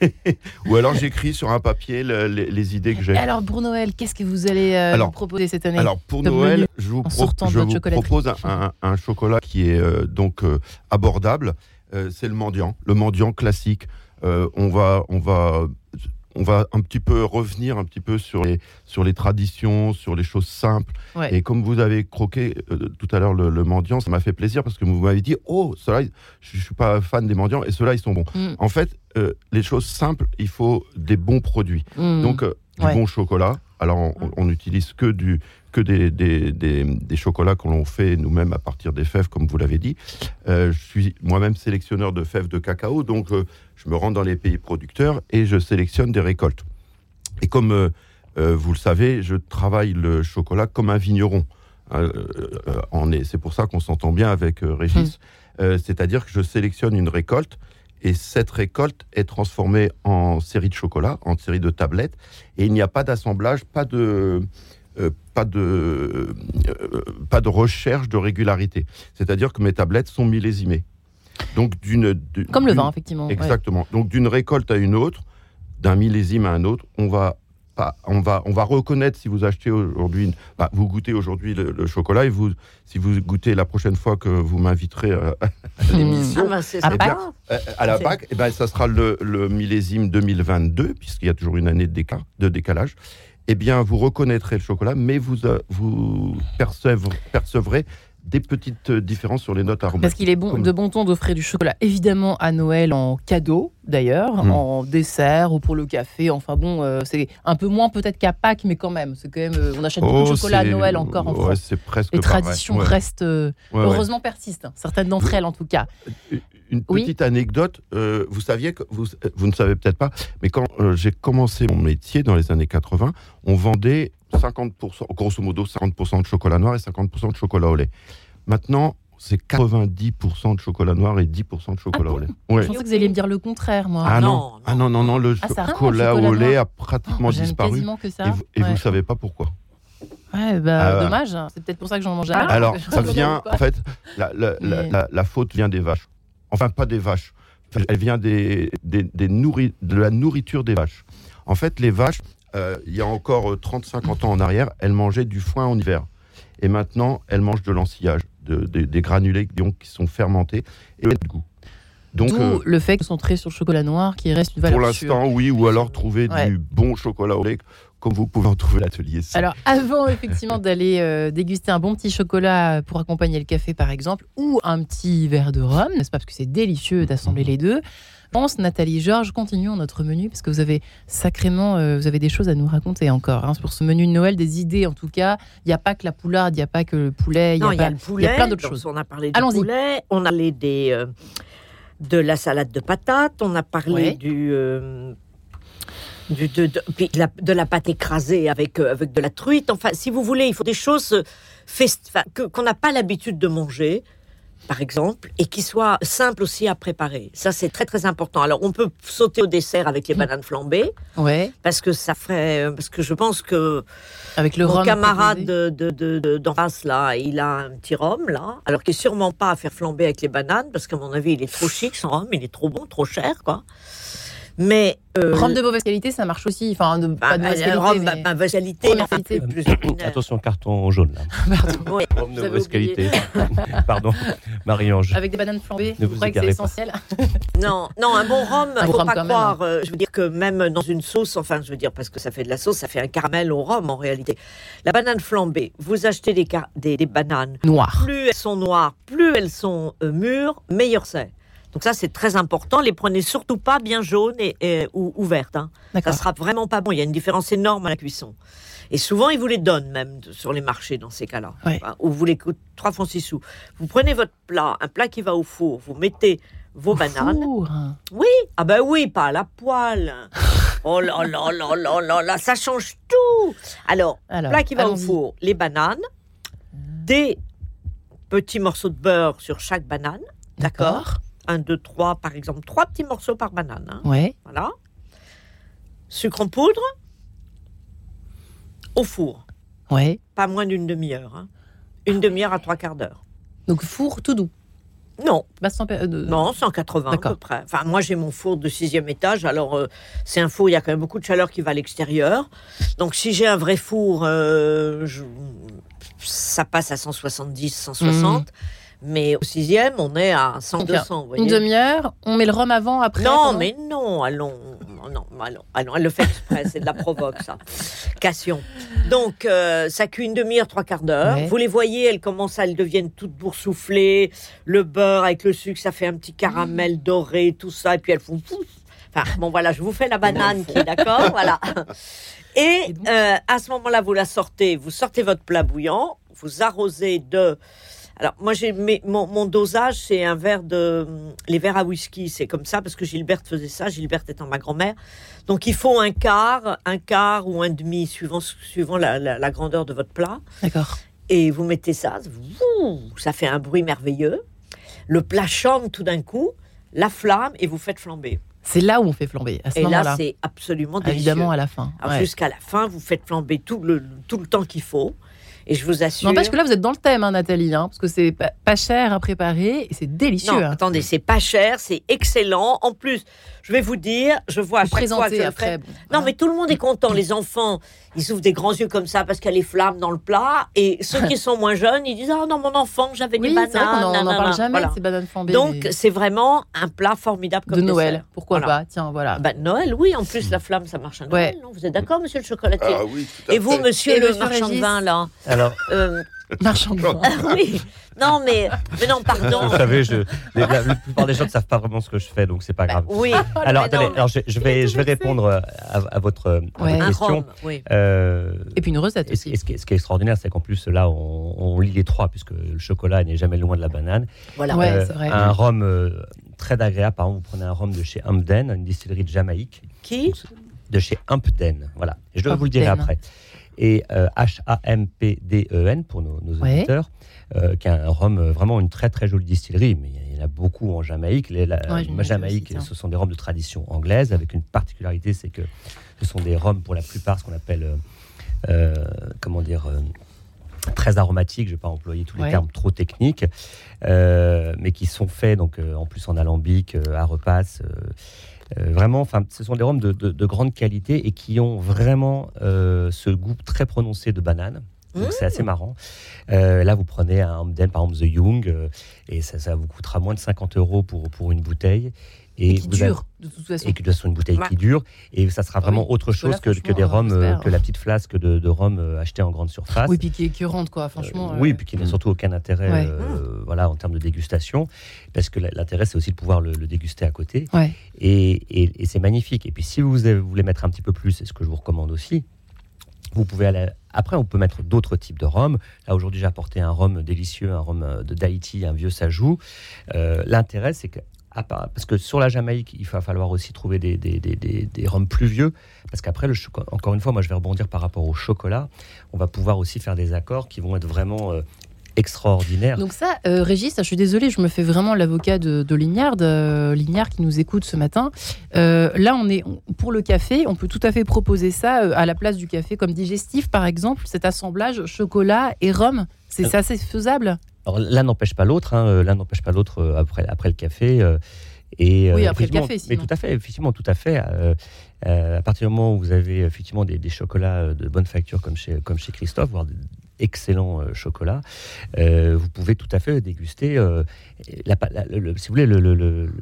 Ou alors j'écris sur un papier les, idées que j'ai. Alors pour Noël, qu'est-ce que vous allez euh, nous proposer cette année Alors pour Noël, je vous, propose un, chocolat qui est euh, donc euh, abordable. C'est le mendiant, le mendiant classique. on va, on va on va un petit peu revenir un petit peu sur les, sur les traditions, sur les choses simples. Et comme vous avez croqué euh, tout à l'heure le, mendiant, ça m'a fait plaisir parce que vous m'avez dit Oh, cela, je ne suis pas fan des mendiants et ceux-là, ils sont bons. Mm. En fait, euh, les choses simples, il faut des bons produits. Mm. Donc, euh, du bon chocolat. Alors, on n'utilise que du, que des, des, des, chocolats que l'on fait nous-mêmes à partir des fèves, comme vous l'avez dit. Euh, je suis moi-même sélectionneur de fèves de cacao, donc euh, je me rends dans les pays producteurs et je sélectionne des récoltes. Et comme euh, vous le savez, je travaille le chocolat comme un vigneron. c'est pour ça qu'on s'entend bien avec Régis. Hum. C'est-à-dire que je sélectionne une récolte et cette récolte est transformée en série de chocolat, en série de tablettes, et il n'y a pas d'assemblage, pas de, euh, pas, de, euh, pas de recherche de régularité. C'est-à-dire que mes tablettes sont millésimées. Donc d'une, Comme le vin, effectivement. Exactement. Donc d'une récolte à une autre, d'un millésime à un autre, on va pas, on va, on va reconnaître si vous achetez aujourd'hui, bah, vous goûtez aujourd'hui le, chocolat et vous, si vous goûtez la prochaine fois que vous m'inviterez à, l'émission, ah bah, euh, à la PAC, et ben ça sera le, le millésime 2022 puisqu'il y a toujours une année de, de décalage. Eh bien, vous reconnaîtrez le chocolat, mais vous, euh, vous percevrez, des petites différences sur les notes aromatiques. Parce qu'il est bon, de bon ton d'offrir du chocolat, évidemment, à Noël en cadeau, d'ailleurs, hmm. en dessert ou pour le café. Enfin bon, euh, c'est un peu moins peut-être qu'à Pâques, mais quand même, c'est quand même, euh, on achète beaucoup de oh, chocolat à Noël encore en France. C'est presque Les traditions restent, heureusement persistent, hein. certaines d'entre elles en tout cas une petite anecdote. Euh, vous saviez que vous, vous ne savez peut-être pas, mais quand euh, j'ai commencé mon métier dans les années 80, on vendait 50%, grosso modo 50% de chocolat noir et 50% de chocolat au lait. Maintenant, c'est 90% de chocolat noir et 10% de chocolat au lait. Je pensais que vous alliez me dire le contraire, moi. Ah non, ah non, non, non, le ah, chocolat, au lait a pratiquement oh, disparu. Que ça. Et vous ne savez pas pourquoi. Ouais, bah, ah, dommage. C'est peut-être pour ça que j'en mange jamais. Alors, ça vient, en fait, la, la faute vient des vaches. Enfin, pas des vaches. Elle vient des, des, de la nourriture des vaches. En fait, les vaches, euh, il y a encore 30-50 euh, ans en arrière, elles mangeaient du foin en hiver. Et maintenant, elles mangent de l'ensillage, des granulés qui sont fermentés et de goût. Donc, euh, le fait de concentrer sur le chocolat noir qui reste une valeur Pour l'instant, oui, ou alors trouver du bon chocolat au lait comme vous pouvez en trouver l'atelier. Alors, avant effectivement d'aller euh, déguster un bon petit chocolat pour accompagner le café, par exemple, ou un petit verre de rhum, n'est-ce pas? Parce que c'est délicieux d'assembler les deux. Pense, Nathalie Georges, continuons notre menu parce que vous avez sacrément, euh, vous avez des choses à nous raconter encore. Hein, pour ce menu de Noël, des idées en tout cas. Il n'y a pas que la poularde, il n'y a pas que le poulet, il y, a, plein d'autres choses. On a parlé du poulet, on a parlé des, euh, de la salade de patates, on a parlé du de, de, la, pâte écrasée avec, euh, avec de la truite. Enfin, si vous voulez, il faut des choses euh, qu'on n'a pas l'habitude de manger, par exemple, et qui soient simples aussi à préparer. Ça, c'est très très important. Alors, on peut sauter au dessert avec les mmh. bananes flambées, ouais. parce que ça ferait, parce que je pense que avec le mon camarade d'en de, de, face là, il a un petit rhum là, alors qu'il est sûrement pas à faire flamber avec les bananes, parce qu'à mon avis, il est trop chic son rhum, il est trop bon, trop cher, quoi. Mais euh, rhum de mauvaise qualité, ça marche aussi. Enfin, de, bah, pas de mauvaise qualité. Rhum, mais... mauvaise qualité, qualité. Plus Attention, carton jaune là. Pardon. Oui. De mauvaise qualité. Pardon, Marie-Ange. Avec des bananes flambées, vous croyez que c'est essentiel Non, non, un bon rhum, il ne faut pas croire. Euh, je veux dire que même dans une sauce, enfin, je veux dire parce que ça fait de la sauce, ça fait un caramel au rhum en réalité. La banane flambée, vous achetez des, des, des bananes noires. Plus elles sont noires, plus elles sont euh, mûres, meilleur c'est. Donc ça, c'est très important. Les prenez surtout pas bien jaunes et, ou, ouvertes. Hein. Ça sera vraiment pas bon. Il y a une différence énorme à la cuisson. Et souvent, ils vous les donnent même sur les marchés dans ces cas-là. Ou vous les coûtent 3 francs 6 sous. Vous prenez votre plat, un plat qui va au four, vous mettez vos bananes. Oui, ah ben oui, pas à la poêle. Oh là là là là là là, ça change tout. Alors, plat qui va au four, les bananes, des petits morceaux de beurre sur chaque banane, d'accord Un, deux, trois, par exemple, trois petits morceaux par banane. Hein. Ouais. Voilà. Sucre en poudre, au four. Ouais. Pas moins d'une demi-heure. Hein. Une demi-heure à trois quarts d'heure. Donc four tout doux. Non. Basse euh, Non, 180 à peu près. Enfin, moi, j'ai mon four de sixième étage. Alors, euh, c'est un four, il y a quand même beaucoup de chaleur qui va à l'extérieur. Donc, si j'ai un vrai four, euh, ça passe à 170, 160. Mais au sixième, on est à 100, 200. une demi-heure, on met le rhum avant, après Non, mais non, allons, non, allons, allons, elle le fait exprès, c'est de la provoque, ça. Cation. Donc, euh, ça cuit une demi-heure, trois quarts d'heure. Vous les voyez, elles commencent, elles deviennent toutes boursouflées. Le beurre avec le sucre, ça fait un petit caramel mmh. doré, tout ça, et puis elles font Enfin, bon, voilà, je vous fais la banane qui d'accord, voilà. Et euh, à ce moment-là, vous la sortez, vous sortez votre plat bouillant, vous arrosez de alors, moi, j'ai mon, mon, dosage, c'est un verre de. Les verres à whisky, c'est comme ça, parce que Gilberte faisait ça, Gilberte étant ma grand-mère. Donc, il faut un quart, un quart ou un demi, suivant, suivant la, la, grandeur de votre plat. D'accord. Et vous mettez ça, ça fait un bruit merveilleux. Le plat chante tout d'un coup, la flamme, et vous faites flamber. C'est là où on fait flamber. À ce et là, c'est absolument délicieux. Évidemment, à la fin. Jusqu'à la fin, vous faites flamber tout le, tout le temps qu'il faut. Et je vous assure. Non, parce que là, vous êtes dans le thème, hein, Nathalie, hein, parce que c'est pas, cher à préparer et c'est délicieux. Non, hein. attendez, c'est pas cher, c'est excellent. En plus, je vais vous dire, je vois à chaque fois que après. non, mais tout le monde est content. Les enfants, ils ouvrent des grands yeux comme ça parce qu'il y a les flammes dans le plat. Et ceux qui sont moins jeunes, ils disent Ah non, mon enfant, j'avais des bananes. on n'en parle jamais ces bananes flambées. Donc, c'est vraiment un plat formidable comme De Noël, pourquoi pas Tiens, voilà. Bah, Noël, oui. En plus, la flamme, ça marche à Noël. Non vous êtes d'accord, monsieur le chocolatier ah, oui, Et vous, monsieur le marchand de vin, là Alors. Euh, Marchand de vin. oui. Non, mais, mais non, pardon. Vous savez, je, la, plupart des gens ne savent pas vraiment ce que je fais, donc c'est pas bah, grave. oui. Alors, attendez, alors je, vais, je vais répondre à, votre, question. Euh, Et puis une recette aussi. ce, qui est, extraordinaire, c'est qu'en plus, là, on, lit les trois, puisque le chocolat n'est jamais loin de la banane. Voilà, euh, vrai. Un rhum euh, très agréable. Par exemple, vous prenez un rhum de chez Hampden, une distillerie de Jamaïque. Qui? De chez Hampden. Voilà. Et je vous le dirai après et H-A-M-P-D-E-N pour nos, auditeurs, euh, qui est un rhum, euh, vraiment une très très jolie distillerie, mais il y en a beaucoup en Jamaïque. Les, la, Jamaïque, ce sont des rhums de tradition anglaise, avec une particularité, c'est que ce sont des rhums pour la plupart ce qu'on appelle, euh, comment dire, très aromatiques, je ne vais pas employer tous les termes trop techniques, mais qui sont faits donc en plus en alambic, à repasse. Euh, vraiment, enfin, ce sont des rhums de, grande qualité et qui ont vraiment euh, ce goût très prononcé de banane. Donc c'est assez mmh. marrant. Euh, là, vous prenez un Hamden, par exemple The Young, et ça, ça vous coûtera moins de 50 euros pour, pour une bouteille. Et, qui dure, de toute façon. Et qui doit être une bouteille qui dure. Et ça sera ah vraiment autre chose que, que, des rhums, euh, que la petite flasque de, de rhum euh, achetée en grande surface. Oui, puis qui est écœurante, quoi, franchement. oui, puis qui n'a surtout aucun intérêt voilà, en termes de dégustation. Parce que l'intérêt, c'est aussi de pouvoir le, déguster à côté. Et, et, c'est magnifique. Et puis, si vous voulez mettre un petit peu plus, c'est ce que je vous recommande aussi, vous pouvez aller. Après, on peut mettre d'autres types de rhum. Là, aujourd'hui, j'ai apporté un rhum délicieux, un rhum de Tahiti, un vieux sajou. L'intérêt, c'est que parce que sur la Jamaïque, il va falloir aussi trouver des, des, des, des, rhums plus vieux. Parce qu'après, encore une fois, moi je vais rebondir par rapport au chocolat. On va pouvoir aussi faire des accords qui vont être vraiment euh, extraordinaires. Donc ça, euh, Régis, je suis désolée, je me fais vraiment l'avocat de, de Lignard, de, Lignard qui nous écoute ce matin. Euh, là, on est pour le café, on peut tout à fait proposer ça à la place du café comme digestif, par exemple, cet assemblage chocolat et rhum. C'est ça, c'est faisable? Alors l'un n'empêche pas l'autre, hein, euh, l'un n'empêche pas l'autre euh, après, après le café. Euh, et, oui, après le café, Mais tout à fait, effectivement, tout à fait. à partir du moment où vous avez effectivement des, chocolats de bonne facture comme chez, comme chez Christophe, voire d'excellents chocolats, vous pouvez tout à fait déguster. La, si vous voulez, le, le,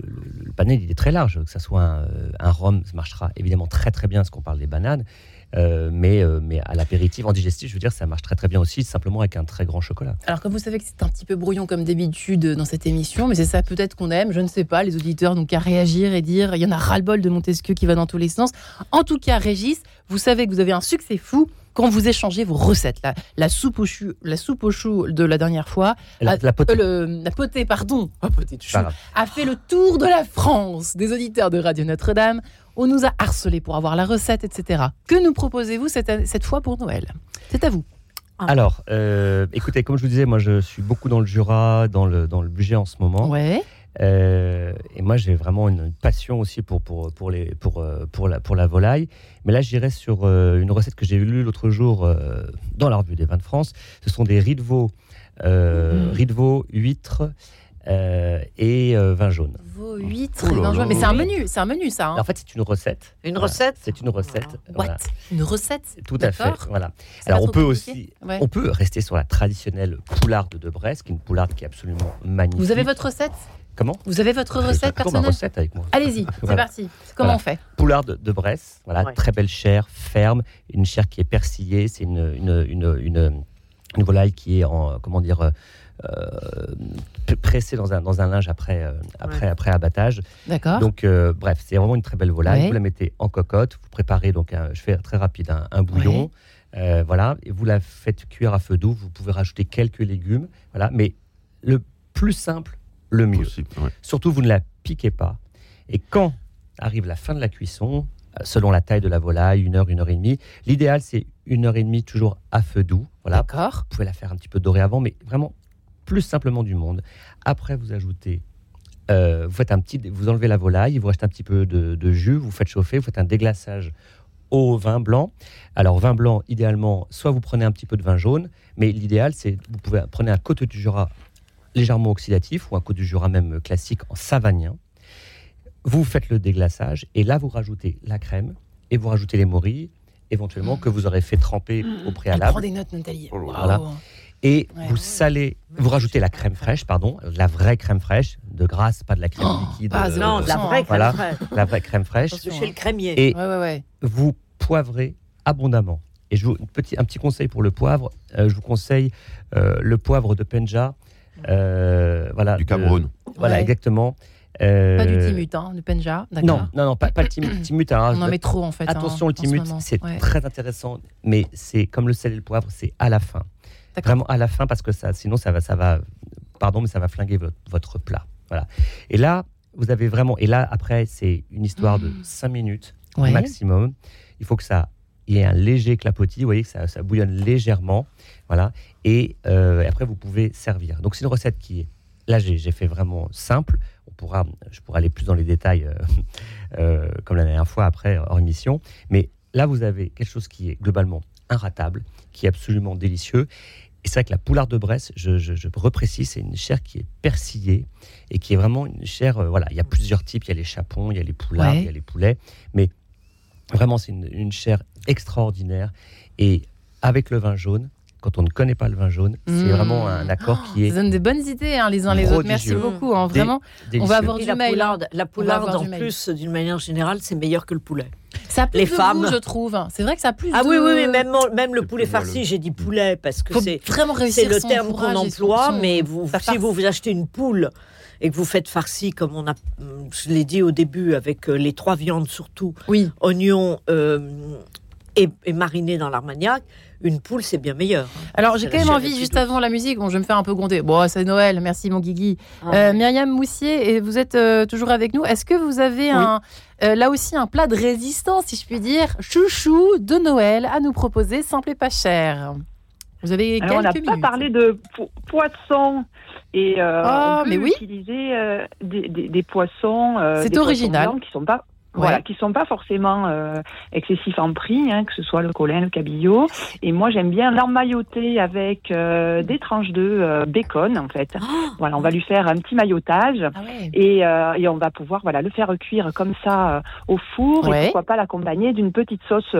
panel il est très large, que ce soit un, un rhum, ça marchera évidemment très très bien, ce qu'on parle des bananes. Mais, mais à l'apéritif, en digestif, je veux dire, ça marche très très bien aussi, simplement avec un très grand chocolat. Alors, comme vous savez que c'est un petit peu brouillon comme d'habitude dans cette émission, mais c'est ça peut-être qu'on aime, je ne sais pas, les auditeurs n'ont qu'à réagir et dire il y en a ras-le-bol de Montesquieu qui va dans tous les sens. En tout cas, Régis, vous savez que vous avez un succès fou quand vous échangez vos recettes. La, la soupe au chou, la soupe au chou de la dernière fois, la, la potée, la potée pardon, oh, potée de chou, a fait le tour de la France des auditeurs de Radio Notre-Dame. On nous a harcelés pour avoir la recette, etc. Que nous proposez-vous cette, cette fois pour Noël? C'est à vous. Ah. Alors, euh, écoutez, comme je vous disais, moi je suis beaucoup dans le Jura, dans le, dans le budget en ce moment. Ouais. Euh, et moi, j'ai vraiment une passion aussi pour, pour, pour, les, pour, euh, pour, la, pour la volaille. Mais là, j'irai sur une recette que j'ai lue l'autre jour dans la revue des vins de France. Ce sont des riz de veau, mmh. riz de veau, huîtres euh, et euh, vin jaune. Vos huîtres et vin jaune. Mais c'est un menu, c'est un menu ça. Hein. En fait, c'est une recette. Une recette C'est une recette. What? Une recette Tout à fait. Voilà. Alors on peut aussi, on peut rester sur la traditionnelle poularde de Brest, qui est une poularde qui est absolument magnifique. Vous avez votre recette? Comment? Vous avez votre recette personnelle? recette avec moi. Allez-y, c'est parti. Comment on fait? Poularde de Brest, voilà, très belle chair, ferme, une chair qui est persillée. C'est une une, une, une, une, volaille qui est en comment dire euh, pressé dans un, dans un linge après, euh, après, après abattage. D'accord. Donc, euh, bref, c'est vraiment une très belle volaille. Vous la mettez en cocotte, vous préparez, donc, je fais très rapide, un, bouillon. voilà, et vous la faites cuire à feu doux. Vous pouvez rajouter quelques légumes. Voilà, mais le plus simple, le mieux. Surtout, vous ne la piquez pas. Et quand arrive la fin de la cuisson, selon la taille de la volaille, une heure, une heure et demie. L'idéal, c'est une heure et demie toujours à feu doux. Voilà. D'accord. Vous pouvez la faire un petit peu dorée avant, mais vraiment plus simplement du monde. Après, vous ajoutez, euh, vous faites un petit, vous enlevez la volaille, vous restez un petit peu de, jus, vous faites chauffer, vous faites un déglaçage au vin blanc. Alors vin blanc, idéalement, soit vous prenez un petit peu de vin jaune, mais l'idéal c'est vous pouvez prendre un côte du Jura légèrement oxydatif ou un côte du Jura même classique en savagnin. Vous faites le déglaçage et là vous rajoutez la crème et vous rajoutez les morilles éventuellement que vous aurez fait tremper au préalable. prend des notes, Nathalie. Voilà et vous salez, vous rajoutez la crème fraîche, pardon, la vraie crème fraîche, de grâce, pas de la crème oh, liquide. Euh, non, la vraie crème fraîche. La vraie crème fraîche. Chez le crémier. Et vous poivrez abondamment. Et je vous, petit, un petit conseil pour le poivre, euh, je vous conseille euh, le poivre de Penja. voilà, du Cameroun. voilà, exactement. pas du timut, hein, du Penja. Non, non, non, pas, pas le timut. Hein. On en met trop en fait. Attention, hein, le timut, c'est très intéressant, mais c'est comme le sel et le poivre, c'est à la fin. Vraiment à la fin parce que ça, sinon ça va, ça va, pardon, mais ça va flinguer votre, plat. Voilà. Et là, vous avez vraiment, et là après, c'est une histoire de 5 mmh. minutes maximum. Il faut que ça y ait un léger clapotis, vous voyez que ça, ça bouillonne légèrement, voilà. Et, euh, après, vous pouvez servir. Donc c'est une recette qui est, là j'ai fait vraiment simple. On pourra, je pourrais aller plus dans les détails euh, euh, comme la dernière fois après hors émission, mais là vous avez quelque chose qui est globalement inratable, qui est absolument délicieux et c'est vrai que la poularde de Bresse, je, je, reprécise, c'est une chair qui est persillée et qui est vraiment une chair. Euh, voilà, il y a plusieurs types. Il y a les chapons, il y a les poulards, il y a les poulets. Mais vraiment, c'est une, chair extraordinaire. Et avec le vin jaune, quand on ne connaît pas le vin jaune, c'est mmh. vraiment un accord qui est. Ça donne des bonnes idées, hein, les uns les autres. Merci beaucoup. Hein, vraiment, on va avoir du la mail. Poularde, hein. la poularde, en plus, d'une manière générale, c'est meilleur que le poulet. Ça a plus les de femmes, goût, je trouve. C'est vrai que ça a plus ah de... oui, oui, mais même, même le poulet farci, j'ai dit poulet parce que c'est c'est le terme qu'on emploie, mais vous, si vous, vous achetez une poule et que vous faites farci comme on a, je l'ai dit au début, avec euh, les trois viandes surtout, oui. oignons euh, et, et mariné dans l'armagnac, une poule, c'est bien meilleur. Alors, j'ai quand même envie, juste avant la musique, bon, je vais me faire un peu gronder. Bon, c'est Noël, merci mon Guigui. Ah euh, Myriam Moussier, et vous êtes euh, toujours avec nous. Est-ce que vous avez un, euh, là aussi un plat de résistance, si je puis dire, chouchou de Noël à nous proposer, simple et pas cher? Vous avez Alors, quelques On n'a pas parlé de poisson. Et oh, on peut mais oui. utiliser des, des, poissons. c'est original. qui sont pas voilà, qui sont pas forcément euh, excessifs en prix, hein, que ce soit le colin, le cabillaud. Et moi, j'aime bien l'emmailloter avec euh, des tranches de euh, bacon, en fait. Oh voilà, on va lui faire un petit maillotage ah et, et, on va pouvoir voilà le faire cuire comme ça au four et pourquoi pas l'accompagner d'une petite sauce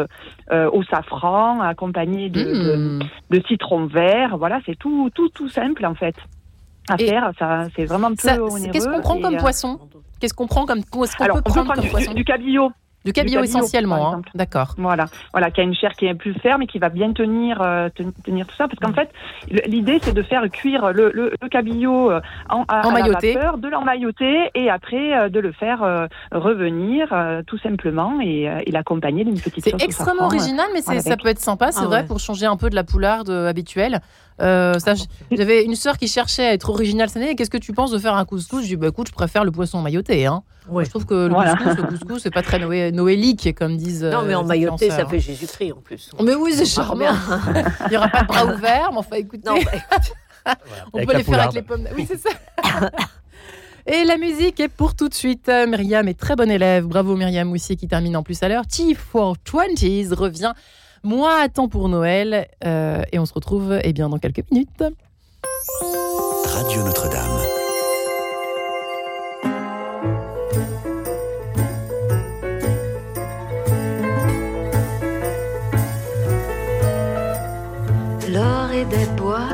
au safran, accompagnée de, de, mmh. de, citron vert. Voilà, c'est tout, tout, tout simple en fait à faire. Ça, c'est vraiment un peu Qu'est-ce qu'on prend comme poisson? Qu'est-ce qu'on prend comme, qu Alors, peut on prendre peut prendre du, du, cabillaud. Du cabillaud, essentiellement, hein. d'accord. Voilà, voilà, qui a une chair qui est plus ferme et qui va bien tenir, euh, tenir tout ça, parce qu'en fait, l'idée c'est de faire cuire le, le, cabillaud euh, en, à, de l'emmailloter et après euh, de le faire revenir tout simplement et, l'accompagner d'une petite. C'est extrêmement original, mais ça peut être sympa, c'est ah vrai, pour changer un peu de la poularde habituelle. Euh, J'avais une sœur qui cherchait à être originale cette année. Qu'est-ce que tu penses de faire un couscous? Je dis bah écoute, je préfère le poisson mailloté. Hein. je trouve que le couscous, le couscous, c'est pas très noélique comme disent. Non, mais en euh, mailloté, ça fait Jésus-Christ en plus. Mais oui, c'est charmant. Il n'y aura pas de bras ouverts, mais enfin écoutez. Non, bah, On peut les faire avec les pommes. Oui, c'est ça. Et la musique est pour tout de suite. Myriam est très bonne élève. Bravo Myriam aussi qui termine en plus à l'heure. T420s revient moi à temps pour Noël. Euh, et on se retrouve eh bien, dans quelques minutes. Radio Notre-Dame. L'or et des bois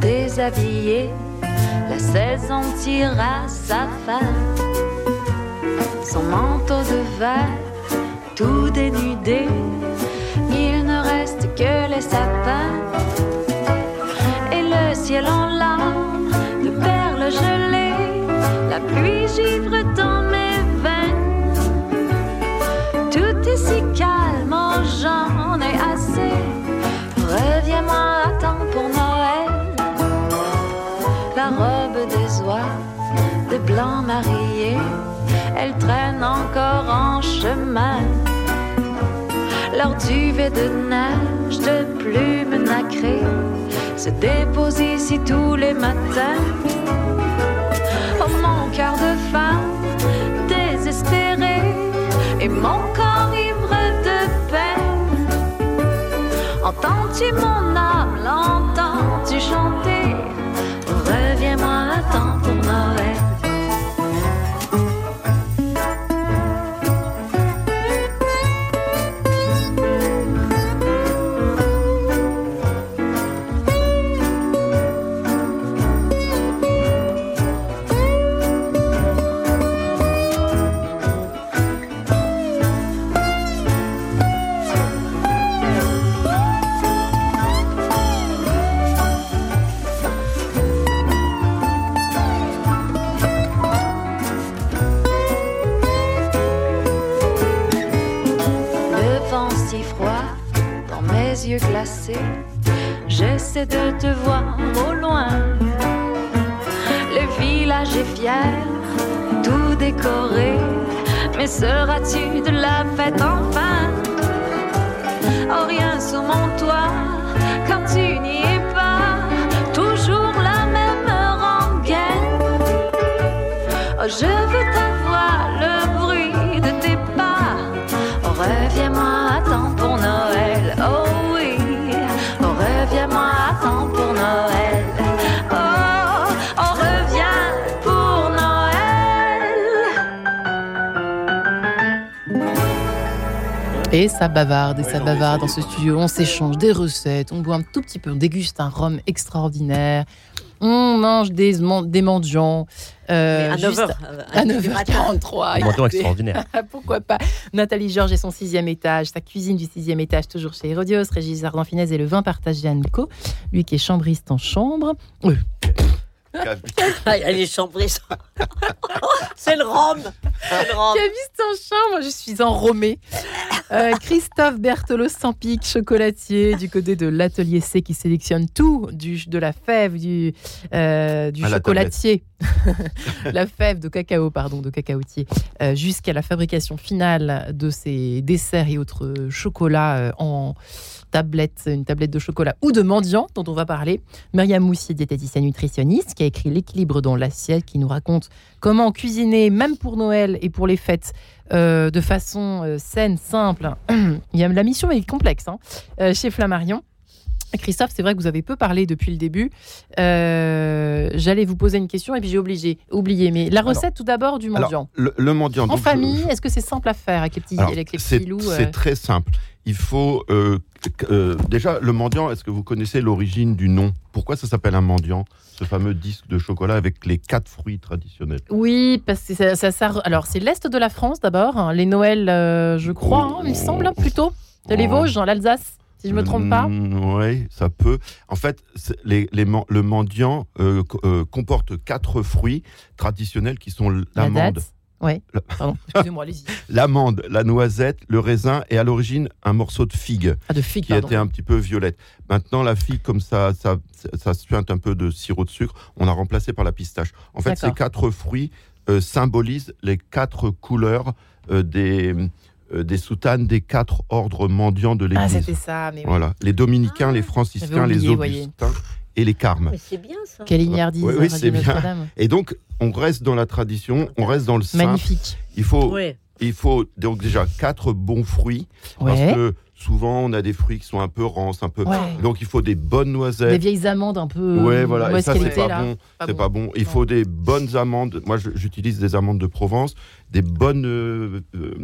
déshabillés, la saison tire à sa fin. Son manteau de verre tout dénudé reste que les sapins et le ciel en larmes de perles gelées. La pluie givre dans mes veines. Tout est si calme, j'en ai assez. Reviens-moi à temps pour Noël. La robe des oies de blanc marié, elle traîne encore en chemin leur duvet de neige, de plumes nacrées, se dépose ici tous les matins. Oh mon cœur de femme, désespéré, et mon corps ivre de peine. Entends-tu mon âme, l'entends-tu chanter? De te voir au loin. Le village est fier, tout décoré. Mais seras-tu de la fête enfin? Oh, rien sous mon toit, quand tu n'y es pas. Toujours la même rengaine. Oh, je veux t'avoir le bruit de tes pas. Oh, reviens-moi à temps Et ça bavarde, et ça bavarde dans ce studio. On s'échange des recettes, on boit un tout petit peu, on déguste un rhum extraordinaire. On mange des, des mendiants. Euh, à 9h. À 9h43. Mendiant extraordinaire. Pourquoi pas? Nathalie Georges et son sixième étage, sa cuisine du sixième étage, toujours chez Hérodios. Régis Ardan-Finesse et le vin partagé à Nico, lui qui est chambriste en chambre. Euh. Elle est chambriste. C'est le rhum. Caviste en chambre, je suis enrhumée. Euh, Christophe Berthelot Sampic, chocolatier du côté de l'atelier C qui sélectionne tout, du, de la fève, du, euh, du chocolatier, la fève de cacao, pardon, de cacaotier, euh, jusqu'à la fabrication finale de ces desserts et autres chocolats en tablette, une tablette de chocolat ou de mendiant dont on va parler. Myriam Moussier, diététicienne nutritionniste, qui a écrit L'équilibre dans l'assiette, qui nous raconte comment cuisiner, même pour Noël et pour les fêtes, euh, de façon euh, saine, simple. la mission est complexe hein, euh, chez Flammarion. Christophe, c'est vrai que vous avez peu parlé depuis le début. J'allais vous poser une question et puis j'ai obligé, oublié. Mais la recette tout d'abord du mendiant. le, mendiant. En famille, est-ce que c'est simple à faire avec les petits, avec les petits loups C'est très simple il faut euh, euh, déjà le mendiant. Est-ce que vous connaissez l'origine du nom? Pourquoi ça s'appelle un mendiant Ce fameux disque de chocolat avec les quatre fruits traditionnels? Oui, parce que ça, ça, alors c'est l'est de la France d'abord. Hein. les Noëls, euh, je crois, hein, il me semble plutôt. De les Vosges, dans l'Alsace, si je me trompe pas. Mm, oui, ça peut. En fait, les, le mendiant comporte quatre fruits traditionnels qui sont l'amande. Oui, pardon, excusez-moi, allez-y. L'amande, la noisette, le raisin et à l'origine un morceau de figue. Ah, de figue, Qui était un petit peu violette. Maintenant, la figue, comme ça, ça, ça, suinte un peu de sirop de sucre, on a remplacé par la pistache. En fait, ces quatre fruits euh, symbolisent les quatre couleurs euh, des. Euh, des soutanes des quatre ordres mendiants de l'Église. Ah, c'était ça, mais Voilà, les dominicains, les franciscains, les augustins et les carmes. Mais c'est bien ça. Quelle ignardise. Oui, c'est bien. Et donc, on reste dans la tradition, on reste dans le simple. Magnifique. Il faut, il faut donc déjà quatre bons fruits parce que souvent on a des fruits qui sont un peu rances, un peu. Donc il faut des bonnes noisettes. Des vieilles amandes un peu. Ouais, voilà. Et ça c'est pas bon. C'est pas bon. Il faut des bonnes amandes. Moi j'utilise des amandes de Provence, des bonnes euh, euh,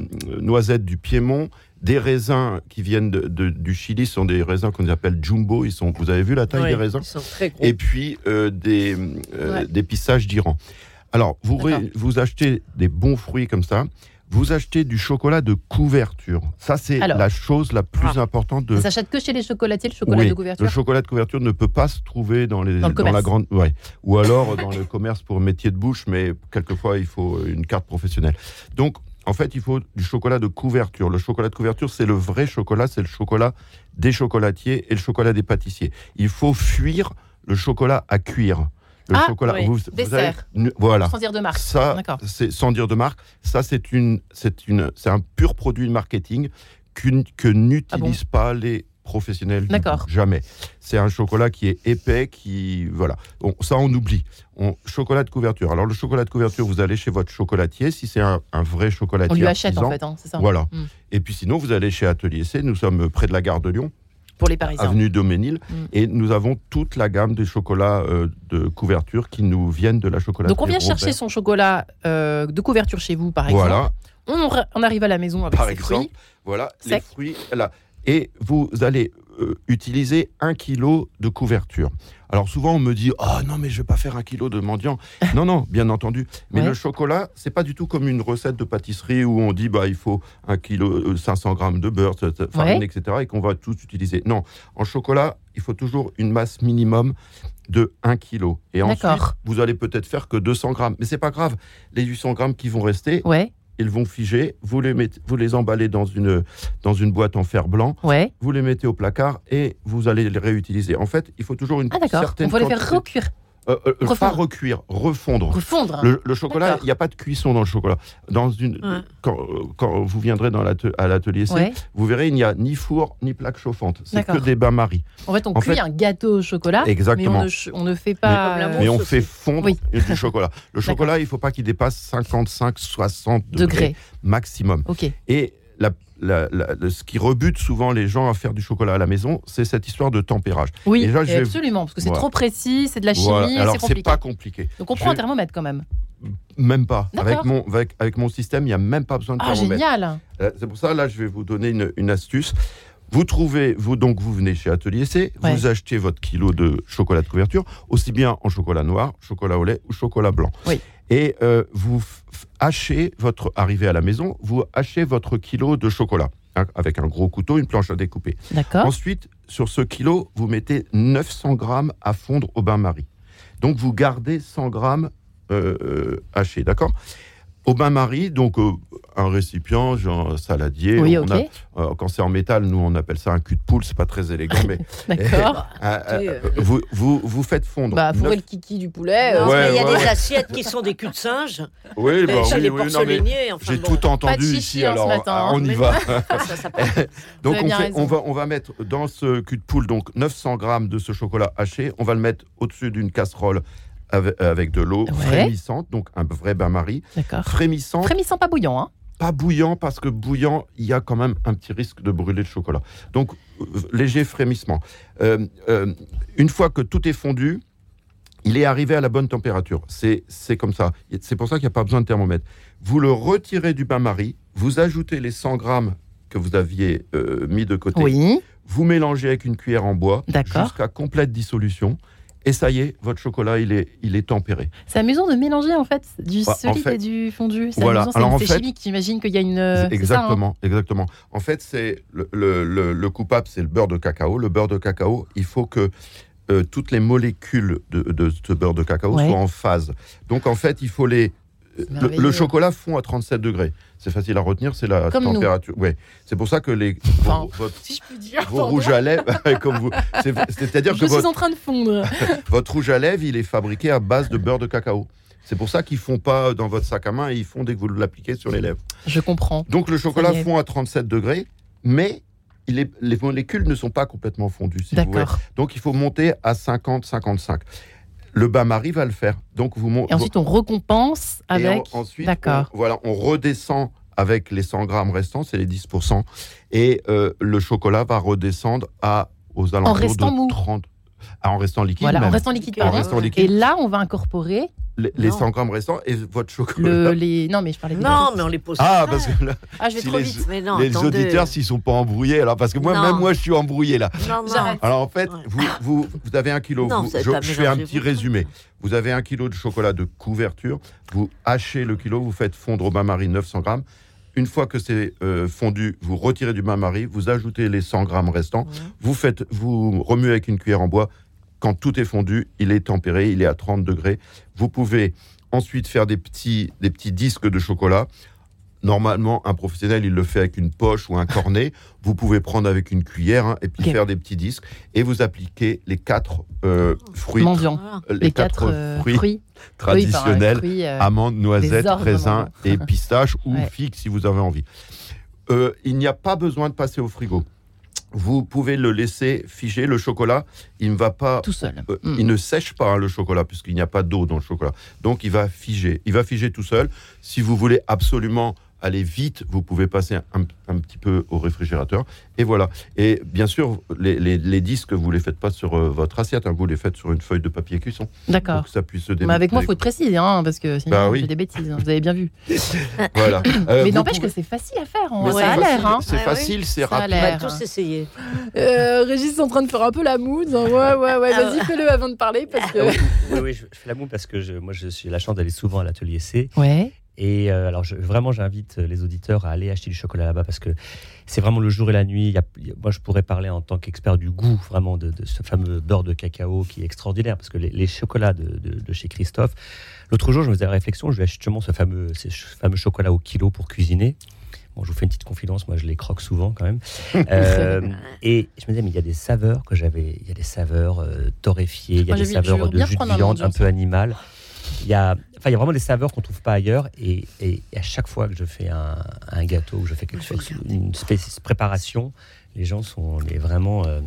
noisettes du Piémont, des raisins qui viennent de, du Chili sont des raisins qu'on appelle jumbo. Ils sont, vous avez vu la taille des raisins ils sont très gros. Et puis euh, des, euh, des pissages d'Iran. Alors, vous, vous achetez des bons fruits comme ça. Vous achetez du chocolat de couverture. Ça, c'est la chose la plus ah. importante de. Ça s'achète que chez les chocolatiers, le chocolat de couverture. Le chocolat de couverture ne peut pas se trouver dans, les, dans, la grande. Ouais. Ou alors dans le commerce pour métier de bouche, mais quelquefois, il faut une carte professionnelle. Donc, en fait, il faut du chocolat de couverture. Le chocolat de couverture, c'est le vrai chocolat, c'est le chocolat des chocolatiers et le chocolat des pâtissiers. Il faut fuir le chocolat à cuire. Le ah, chocolat, vous, dessert. voilà. Sans dire de marque. Ça, c'est sans dire de marque. Ça, c'est une, c'est une, c'est un pur produit de marketing que n'utilisent ah pas les professionnel. D'accord. Jamais. C'est un chocolat qui est épais, qui voilà. ça on oublie. On, chocolat de couverture. Alors le chocolat de couverture, vous allez chez votre chocolatier. Si c'est un, vrai chocolatier, on lui achète en fait, hein, c'est ça. Voilà. Hmm. Et puis sinon, vous allez chez Atelier C. Nous sommes près de la gare de Lyon. Pour les Parisiens. Avenue Doménil. Hmm. Et nous avons toute la gamme des chocolats euh, de couverture qui nous viennent de la chocolaterie. Donc on vient chercher son chocolat euh, de couverture chez vous, par exemple. Voilà. On, arrive à la maison avec par ses exemple, fruits. Voilà, les fruits. Là, et vous allez euh, utiliser un kilo de couverture. Alors souvent on me dit ah oh non mais je vais pas faire un kilo de mendiant. non non bien entendu. Mais le chocolat c'est pas du tout comme une recette de pâtisserie où on dit bah il faut un kilo 500 euh, grammes de beurre, farine etc et qu'on va tous utiliser. Non en chocolat il faut toujours une masse minimum de 1 kilo. Et ensuite vous allez peut-être faire que 200 grammes. Mais c'est pas grave. Les 800 grammes qui vont rester. Ouais ils vont figer, vous les, mettez, vous les emballez dans une, dans une boîte en fer blanc, ouais. vous les mettez au placard et vous allez les réutiliser. En fait, il faut toujours une ah, certaine On va les faire recuire. Euh, euh, pas recuire, refondre. Refondre. Le, chocolat, il n'y a pas de cuisson dans le chocolat. Dans une, quand, quand, vous viendrez dans à l'atelier C, vous verrez, il n'y a ni four ni plaque chauffante. C'est que des bains-maries. En fait, on cuit un gâteau au chocolat. Exactement. Mais on ne, fait pas. Mais, on fait fondre du chocolat. Le chocolat, il ne faut pas qu'il dépasse 55-60 degrés, maximum. Ok. Et la ce qui rebute souvent les gens à faire du chocolat à la maison, c'est cette histoire de tempérage. Oui, absolument, parce que c'est trop précis, c'est de la chimie, Alors c'est pas compliqué. Donc on prend un thermomètre quand même. Même pas. Avec mon, avec, mon système, il n'y a même pas besoin de ah, thermomètre. génial euh, C'est pour ça, là, je vais vous donner une, astuce. Vous trouvez, vous donc, vous venez chez Atelier C, vous achetez votre kilo de chocolat de couverture, aussi bien en chocolat noir, chocolat au lait ou chocolat blanc. Oui. Et euh, vous hachez votre arrivée à la maison, vous hachez votre kilo de chocolat hein, avec un gros couteau, une planche à découper. D'accord. Ensuite, sur ce kilo, vous mettez 900 grammes à fondre au bain-marie. Donc vous gardez 100 grammes euh, euh, hachés, d'accord? Au bain-marie, donc euh, un récipient, genre saladier. Oui, on a, euh, quand c'est en métal, nous on appelle ça un cul de poule, c'est pas très élégant, mais. D'accord. Euh, vous, vous, vous, faites fondre. Bah, fourrer le kiki du poulet. il y a des assiettes qui sont des culs de singe. Oui, bah, oui, les oui, J'ai tout entendu ici, alors matin, on y va. donc on, fait, on, va, on va mettre dans ce cul de poule donc 900 grammes de ce chocolat haché. On va le mettre au-dessus d'une casserole avec, de l'eau frémissante, donc un vrai bain-marie. Frémissant. Frémissant, pas bouillant, hein Pas bouillant, parce que bouillant, il y a quand même un petit risque de brûler le chocolat. Donc, euh, léger frémissement. Euh, euh, une fois que tout est fondu, il est arrivé à la bonne température. C'est comme ça. C'est pour ça qu'il n'y a pas besoin de thermomètre. Vous le retirez du bain-marie, vous ajoutez les 100 grammes que vous aviez euh, mis de côté. Oui. Vous mélangez avec une cuillère en bois jusqu'à complète dissolution. Et ça y est, votre chocolat, il est, il est tempéré. C'est amusant de mélanger en fait du Bah, en solide fait- et du fondu. C'est Voilà. amusant, Alors, en c'est fait- chimique. J'imagine qu'il y a une. euh, ça, hein Exactement, exactement. En fait, c'est le, le- le- le coupable, c'est le beurre de cacao. Le beurre de cacao, il faut que euh, toutes les molécules de, de ce beurre de cacao Ouais. soient en phase. Donc, en fait, il faut les. Le, chocolat fond à 37 degrés. C'est facile à retenir, c'est la Comme nous. température. Ouais. C'est pour ça que les Enfin, vos, votre- Si je puis dire. vos pardon. rouges à lèvres, comme vous, c'est- c'est-à-dire Je que suis votre, en train de fondre. votre rouge à lèvres, il est fabriqué à base de beurre de cacao. C'est pour ça qu'ils font pas dans votre sac à main, ils font dès que vous l'appliquez sur les lèvres. Je comprends. Donc le chocolat fond à 37 degrés, mais il est- les molécules ne sont pas complètement fondues. Si vous voulez. D'accord. Donc il faut monter à 50-55. Le bain-marie va le faire. Donc vous Et ensuite, on récompense et avec. en- ensuite, D'accord. on, voilà, on redescend avec les 100 grammes restants, c'est les 10%, et euh, le chocolat va redescendre à aux alentours restant de mou. 30. Ah, en restant liquide. Voilà, en restant liquide, En pardon. restant Et liquide. là, on va incorporer les, les Non. 100 grammes restants et votre chocolat. le, les. Non, mais je parlais de. Non, mais on les pose. Ah, parce que là, Ah, je vais si trop les- vite. Mais non, les attendez. auditeurs, s'ils sont pas embrouillés, alors parce que moi, Non. même moi, je suis embrouillé là. Non, non. Alors en fait, Ouais. vous, vous, vous avez un kilo. Non, vous- je, je fais un petit résumé. Vous avez un kilo de chocolat de couverture. Vous hachez le kilo, vous faites fondre au bain-marie 900 grammes. Une fois que c'est euh, fondu, vous retirez du bain-marie, vous ajoutez les 100 grammes restants. Vous faites, vous remuez avec une cuillère en bois. Quand tout est fondu, il est tempéré, il est à 30 degrés. Vous pouvez ensuite faire des petits, des petits disques de chocolat. Normalement, un professionnel, il le fait avec une poche ou un cornet. Vous pouvez prendre avec une cuillère hein, et puis faire des petits disques. Et vous appliquez les quatre euh, fruits, Mendiant. Voilà. euh, Les, quatre euh, fruits, fruits. traditionnels euh, fruits, euh, amandes, noisettes, raisins et pistaches ou Ouais. figues si vous avez envie. Euh, il n'y a pas besoin de passer au frigo. Vous pouvez le laisser figer. Le chocolat, il ne va pas tout seul. euh, Mm. Il ne sèche pas hein, le chocolat puisqu'il n'y a pas d'eau dans le chocolat. Donc il va figer. Il va figer tout seul. Si vous voulez absolument aller vite, vous pouvez passer un, un petit peu au réfrigérateur. Et voilà. Et bien sûr, les, les- les disques, vous les faites pas sur euh, votre assiette. hein, vous les faites sur une feuille de papier cuisson. D'accord. Pour que ça puisse se Mais démonter. avec moi, il faut être précis, hein, parce que sinon, Bah oui. j'ai des bêtises. hein, vous avez bien vu. Voilà. Euh, mais n'empêche pouvez- que c'est facile à faire. hein, Mais Ça c'est a facile, l'air. Hein. C'est oui. facile, c'est rapide. On va l'air. tous essayer. Euh, Régis est en train de faire un peu la mood. hein. Ouais, ouais, ouais. Ah Vas-y, fais-le avant de parler, parce que. Ah oui, oui, je, je fais la moue parce que je, moi, je suis la chance d'aller souvent à l'atelier C. Ouais. Et euh, alors, je- vraiment, j'invite les auditeurs à aller acheter du chocolat là-bas parce que c'est vraiment le jour et la nuit. Il y a- il y a- moi, je pourrais parler en tant qu'expert du goût, vraiment, de, de ce fameux beurre de cacao qui est extraordinaire parce que les, les chocolats de, de- de chez Christophe. L'autre jour, je me faisais la réflexion, je lui achète justement ce fameux, ce fameux chocolat au kilo pour cuisiner. Bon, je vous fais une petite confidence, moi je les croque souvent quand même. Euh, et je me disais, mais il y a des saveurs que j'avais, il y a des saveurs euh, torréfiées, il y a Moi, des saveurs de jus de viande un peu animal. Il y a, enfin, il y a vraiment des saveurs qu'on trouve pas ailleurs. Et, et- et à chaque fois que je fais un, un gâteau, ou je fais quelque chose, une spéc- préparation, les gens sont mais vraiment. euh,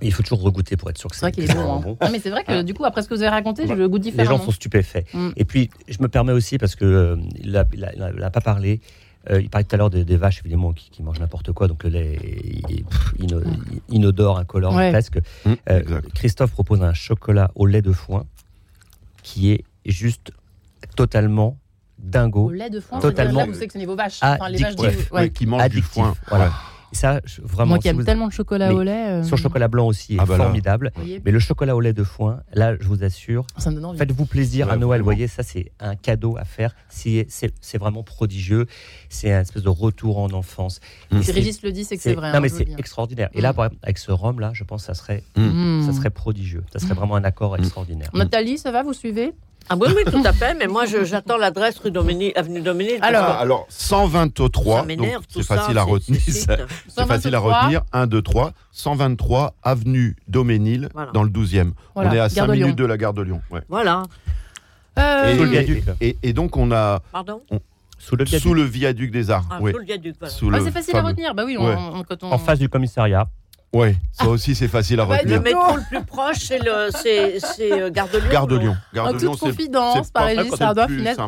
il faut toujours regoûter pour être sûr que C'est vrai c'est qu'il est bon. hein. Non, mais c'est vrai que du coup, après ce que vous avez raconté, je le goûte les différemment. gens sont stupéfaits. Mm. Et puis, je me permets aussi, parce que euh, il n'a pas parlé, euh, il parlait tout à l'heure des, des vaches, évidemment, qui, qui mangent n'importe quoi, donc le lait est, ino- inodore, incolore, Ouais. presque. Mmh, Euh. Christophe propose un chocolat au lait de foin qui est juste totalement dingo. Au lait de foin, Totalement. là, vous sélectionnez vos vaches. Enfin, les vaches Addictif. du- ouais. Ouais, qui mange du foin. Voilà. Et ça, je- vraiment. Moi qui si aime vous- tellement le chocolat au lait. euh, Son chocolat blanc aussi est Ah bah formidable. Mais le chocolat au lait de foin, là, je vous assure, ça me donne envie. Faites-vous plaisir Ouais, à Noël, vraiment. vous voyez, ça c'est un cadeau à faire. C'est c'est- c'est vraiment prodigieux. C'est un espèce de retour en enfance. Mm. Et Si c'est- Régis le dit, c'est que c'est vrai. Non hein, mais c'est hein. extraordinaire. Et Mm. là, exemple, avec ce rhum là, je pense que ça serait, Mm. ça serait prodigieux. Ça serait vraiment un accord extraordinaire. Nathalie, ça va, vous suivez? Ah oui, oui, tout à fait. Mais moi, je- j'attends l'adresse rue Doménil, avenue Doménil. Alors, Ah, alors 123, Ça m'énerve, donc tout c'est ça, facile à retenir. c'est facile à 123. retenir. 1, 2, 3. 123 avenue Doménil, Voilà. dans le 12e. Voilà, on est à gare 5 de Lyon. minutes de la gare de Lyon. ouais. Voilà. Euh, Sous le Et, viaduc. et- et donc on a Pardon? Sous le viaduc, sous le viaduc des Arts. ah, oui. Sous le viaduc, voilà. Ah, c'est facile à fameux- retenir. Bah oui, on- Ouais. on- quand on. en face du commissariat. Ouais, ça aussi c'est facile à Bah, retenir. Le métro le plus proche, c'est le, c'est, c'est euh, Gare de Lyon. Gare de Lyon. Gare En de Lyon, toute c'est- confidence, par Régis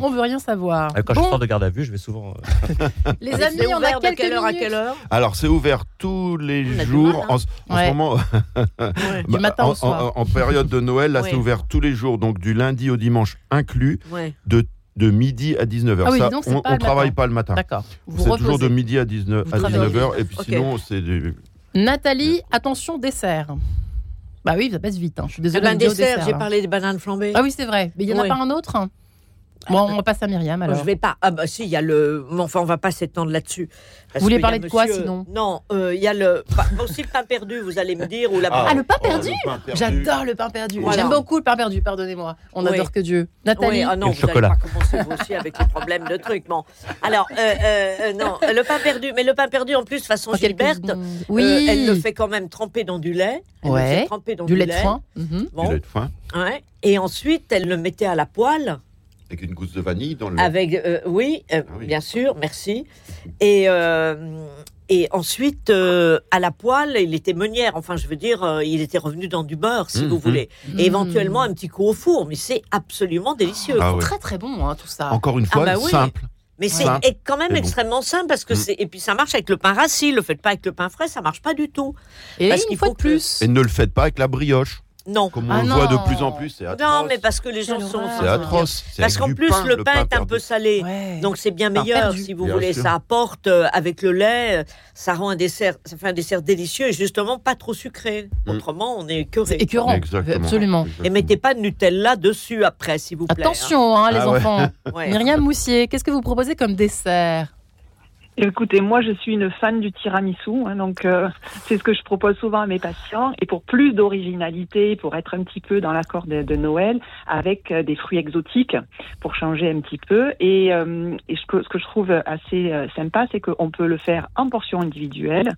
on veut rien savoir. Quand je sors de garde à vue, je vais souvent. euh, les amis, on a ouvert de quelques quelle heure à quelle heure? Alors c'est ouvert tous les On jours. mal, hein. en, ce- moment, Ouais. Du matin au en, soir. en- en période de Noël, là Ouais. c'est ouvert tous les jours, donc du lundi au dimanche inclus, Ouais. de de midi à 19h. Ah oui, Ça, donc c'est on ne le travaille matin. pas le matin. D'accord. C'est toujours de midi à 19, Vous à travaillez. 19h. Et puis sinon, c'est du. Nathalie, attention, dessert. Bah oui, ça passe vite. hein. Je suis Eh désolée. ben, on dit au dessert, j'ai là. parlé des bananes flambées. Ah oui, c'est vrai. Mais il y en a pas un autre Bon, on passe à Myriam alors. Je vais pas. Ah bah si, il y a le. Enfin, on va pas s'étendre là-dessus. Vous voulez parler de quoi, sinon Non, euh, il y a le. aussi le pain perdu, vous allez me dire ou la. Ah, le pain Oh, perdu le pain perdu. J'adore le pain perdu. Voilà. J'aime beaucoup le pain perdu, pardonnez-moi. On Oui. adore que Dieu. Nathalie Oui, ah non, Et le vous pas commencer vous aussi avec les problèmes de trucs. Bon, alors euh, euh, euh, non, le pain perdu, mais le pain perdu en plus façon En quelques Gilberte, euh, Oui. elle le fait quand même tremper dans du lait. Elle le Ouais. fait tremper dans Du lait de foin. Mhm. Du Bon, lait de foin. ouais. Et ensuite, elle le mettait à la poêle Avec une gousse de vanille dans le. avec, euh, oui, euh, Ah oui. bien sûr, merci. Et euh, et ensuite, euh, à la poêle, il était meunière. Enfin, je veux dire, euh, il était revenu dans du beurre, si Mhm. vous voulez. Mmh. Et éventuellement un petit coup au four, mais c'est absolument délicieux. Ah oui. Très très bon, hein, tout ça. Encore une fois, bah oui. simple. Mais c'est quand même bon. extrêmement simple parce que c'est et puis ça marche avec le pain rassis. Le faites pas avec le pain frais, ça marche pas du tout. Et parce une qu'il fois faut de que- plus. Et ne le faites pas avec la brioche. Non, Comme on Ah le voit de non. plus en plus, c'est atroce. non, mais parce que les gens sont. C'est atroce. C'est Parce qu'en plus pain, le pain est un peu salé. Ouais. Donc c'est bien meilleur perdu. si vous Bien voulez. sûr. Ça apporte euh, avec le lait, euh, ça rend un dessert, ça fait un dessert délicieux et justement pas trop sucré. Mm. Autrement, on est écœuré. écœurant. Exactement. Absolument. Et mettez pas de Nutella dessus après, s'il vous plaît. Attention, hein, les Ah ouais. enfants. hein. Ouais. Myriam Moussier, qu'est-ce que vous proposez comme dessert? Écoutez, moi je suis une fan du tiramisu, hein, donc euh, c'est ce que je propose souvent à mes patients. Et pour plus d'originalité, pour être un petit peu dans l'accord de, de Noël, avec euh, des fruits exotiques, pour changer un petit peu. Et, euh, ce, que, je trouve assez sympa, c'est qu'on peut le faire en portions individuelles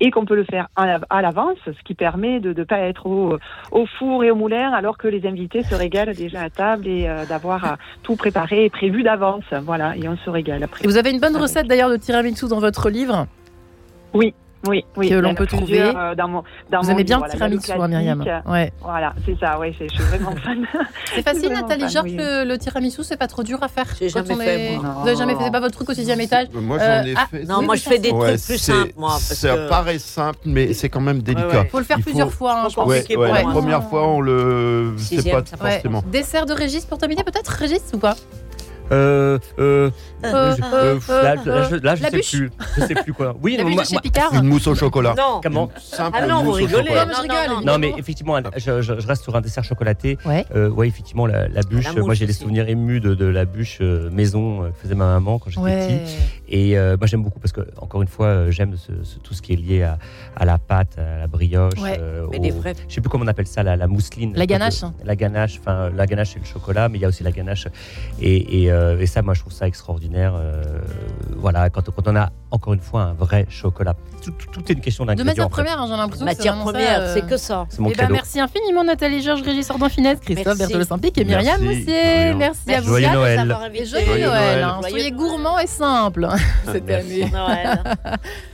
et qu'on peut le faire à l'avance, ce qui permet de ne pas être au, four et au moulin, alors que les invités se régalent déjà à table et d'avoir tout préparé et prévu d'avance. Voilà, et on se régale après. Vous avez une bonne recette d'ailleurs de tiramisu dans votre livre Oui, oui, oui. Que l'on peut trouver. euh, dans mon, dans Vous mon aimez bien livre, le voilà, tiramisu, hein, Myriam. Ouais. Voilà, c'est ça, oui, c'est- je suis vraiment fan. C'est facile, Nathalie Georges, oui. le, le tiramisu, c'est pas trop dur à faire J'ai jamais fait, est- moi. Vous avez jamais fait, c'est pas votre truc au sixième étage Moi, j'en Euh, ah. Non, Oui, moi je fais des Ouais, trucs plus c'est- simples, moi. Parce Ça que... paraît simple, mais c'est quand même délicat. ouais. Faut le faire Il faut- plusieurs fois, hein, je pense. Ouais, ouais, la première fois, on le. C'est pas Ouais. forcément. Dessert de Régis pour terminer, peut-être Régis ou pas? Euh, euh, Euh, je- euh, là, là, je, là, je sais bûche. plus. Je sais plus quoi. Oui, La bûche moi- de chez moi- Picard Une mousse au chocolat. Non, comment Simple Ah non, vous mousse au rigolez. chocolat. Non, mais je rigole, non. Non, mais effectivement, je, je- je reste sur un dessert chocolaté. Ouais. Euh, ouais, effectivement, la, la bûche. La moi, j'ai des aussi. souvenirs émus de, de la bûche euh, maison euh, que faisait ma maman quand j'étais Ouais. petit. Et euh, moi, j'aime beaucoup parce que, encore une fois, euh, j'aime ce- ce- tout ce qui est lié à, à la pâte, à la brioche. Ouais. euh, Mais au- des vrais. Je sais plus comment on appelle ça, la, la mousseline. La ganache. La ganache. Enfin, la ganache, c'est le chocolat, mais il y a aussi la ganache. Et, et, euh, et ça, moi, je trouve ça extraordinaire. euh, voilà, quand, quand on a, encore une fois, un vrai chocolat. Tout, tout- tout est une question De d'ingrédients. matière en fait. première, hein, j'ai l'impression Matière première, euh, c'est que ça. C'est mon Eh ben, merci infiniment Nathalie Georges, Régis Sordin Finesse, Christophe Merci. Berthelot Saint-Pic et Myriam Merci, Moussier. Myriam. Merci à vous Joyeux. Noël. d'avoir Et invité. joyeux Joyeux Noël. Noël. hein. Soyez gourmands et simples cette Merci. année.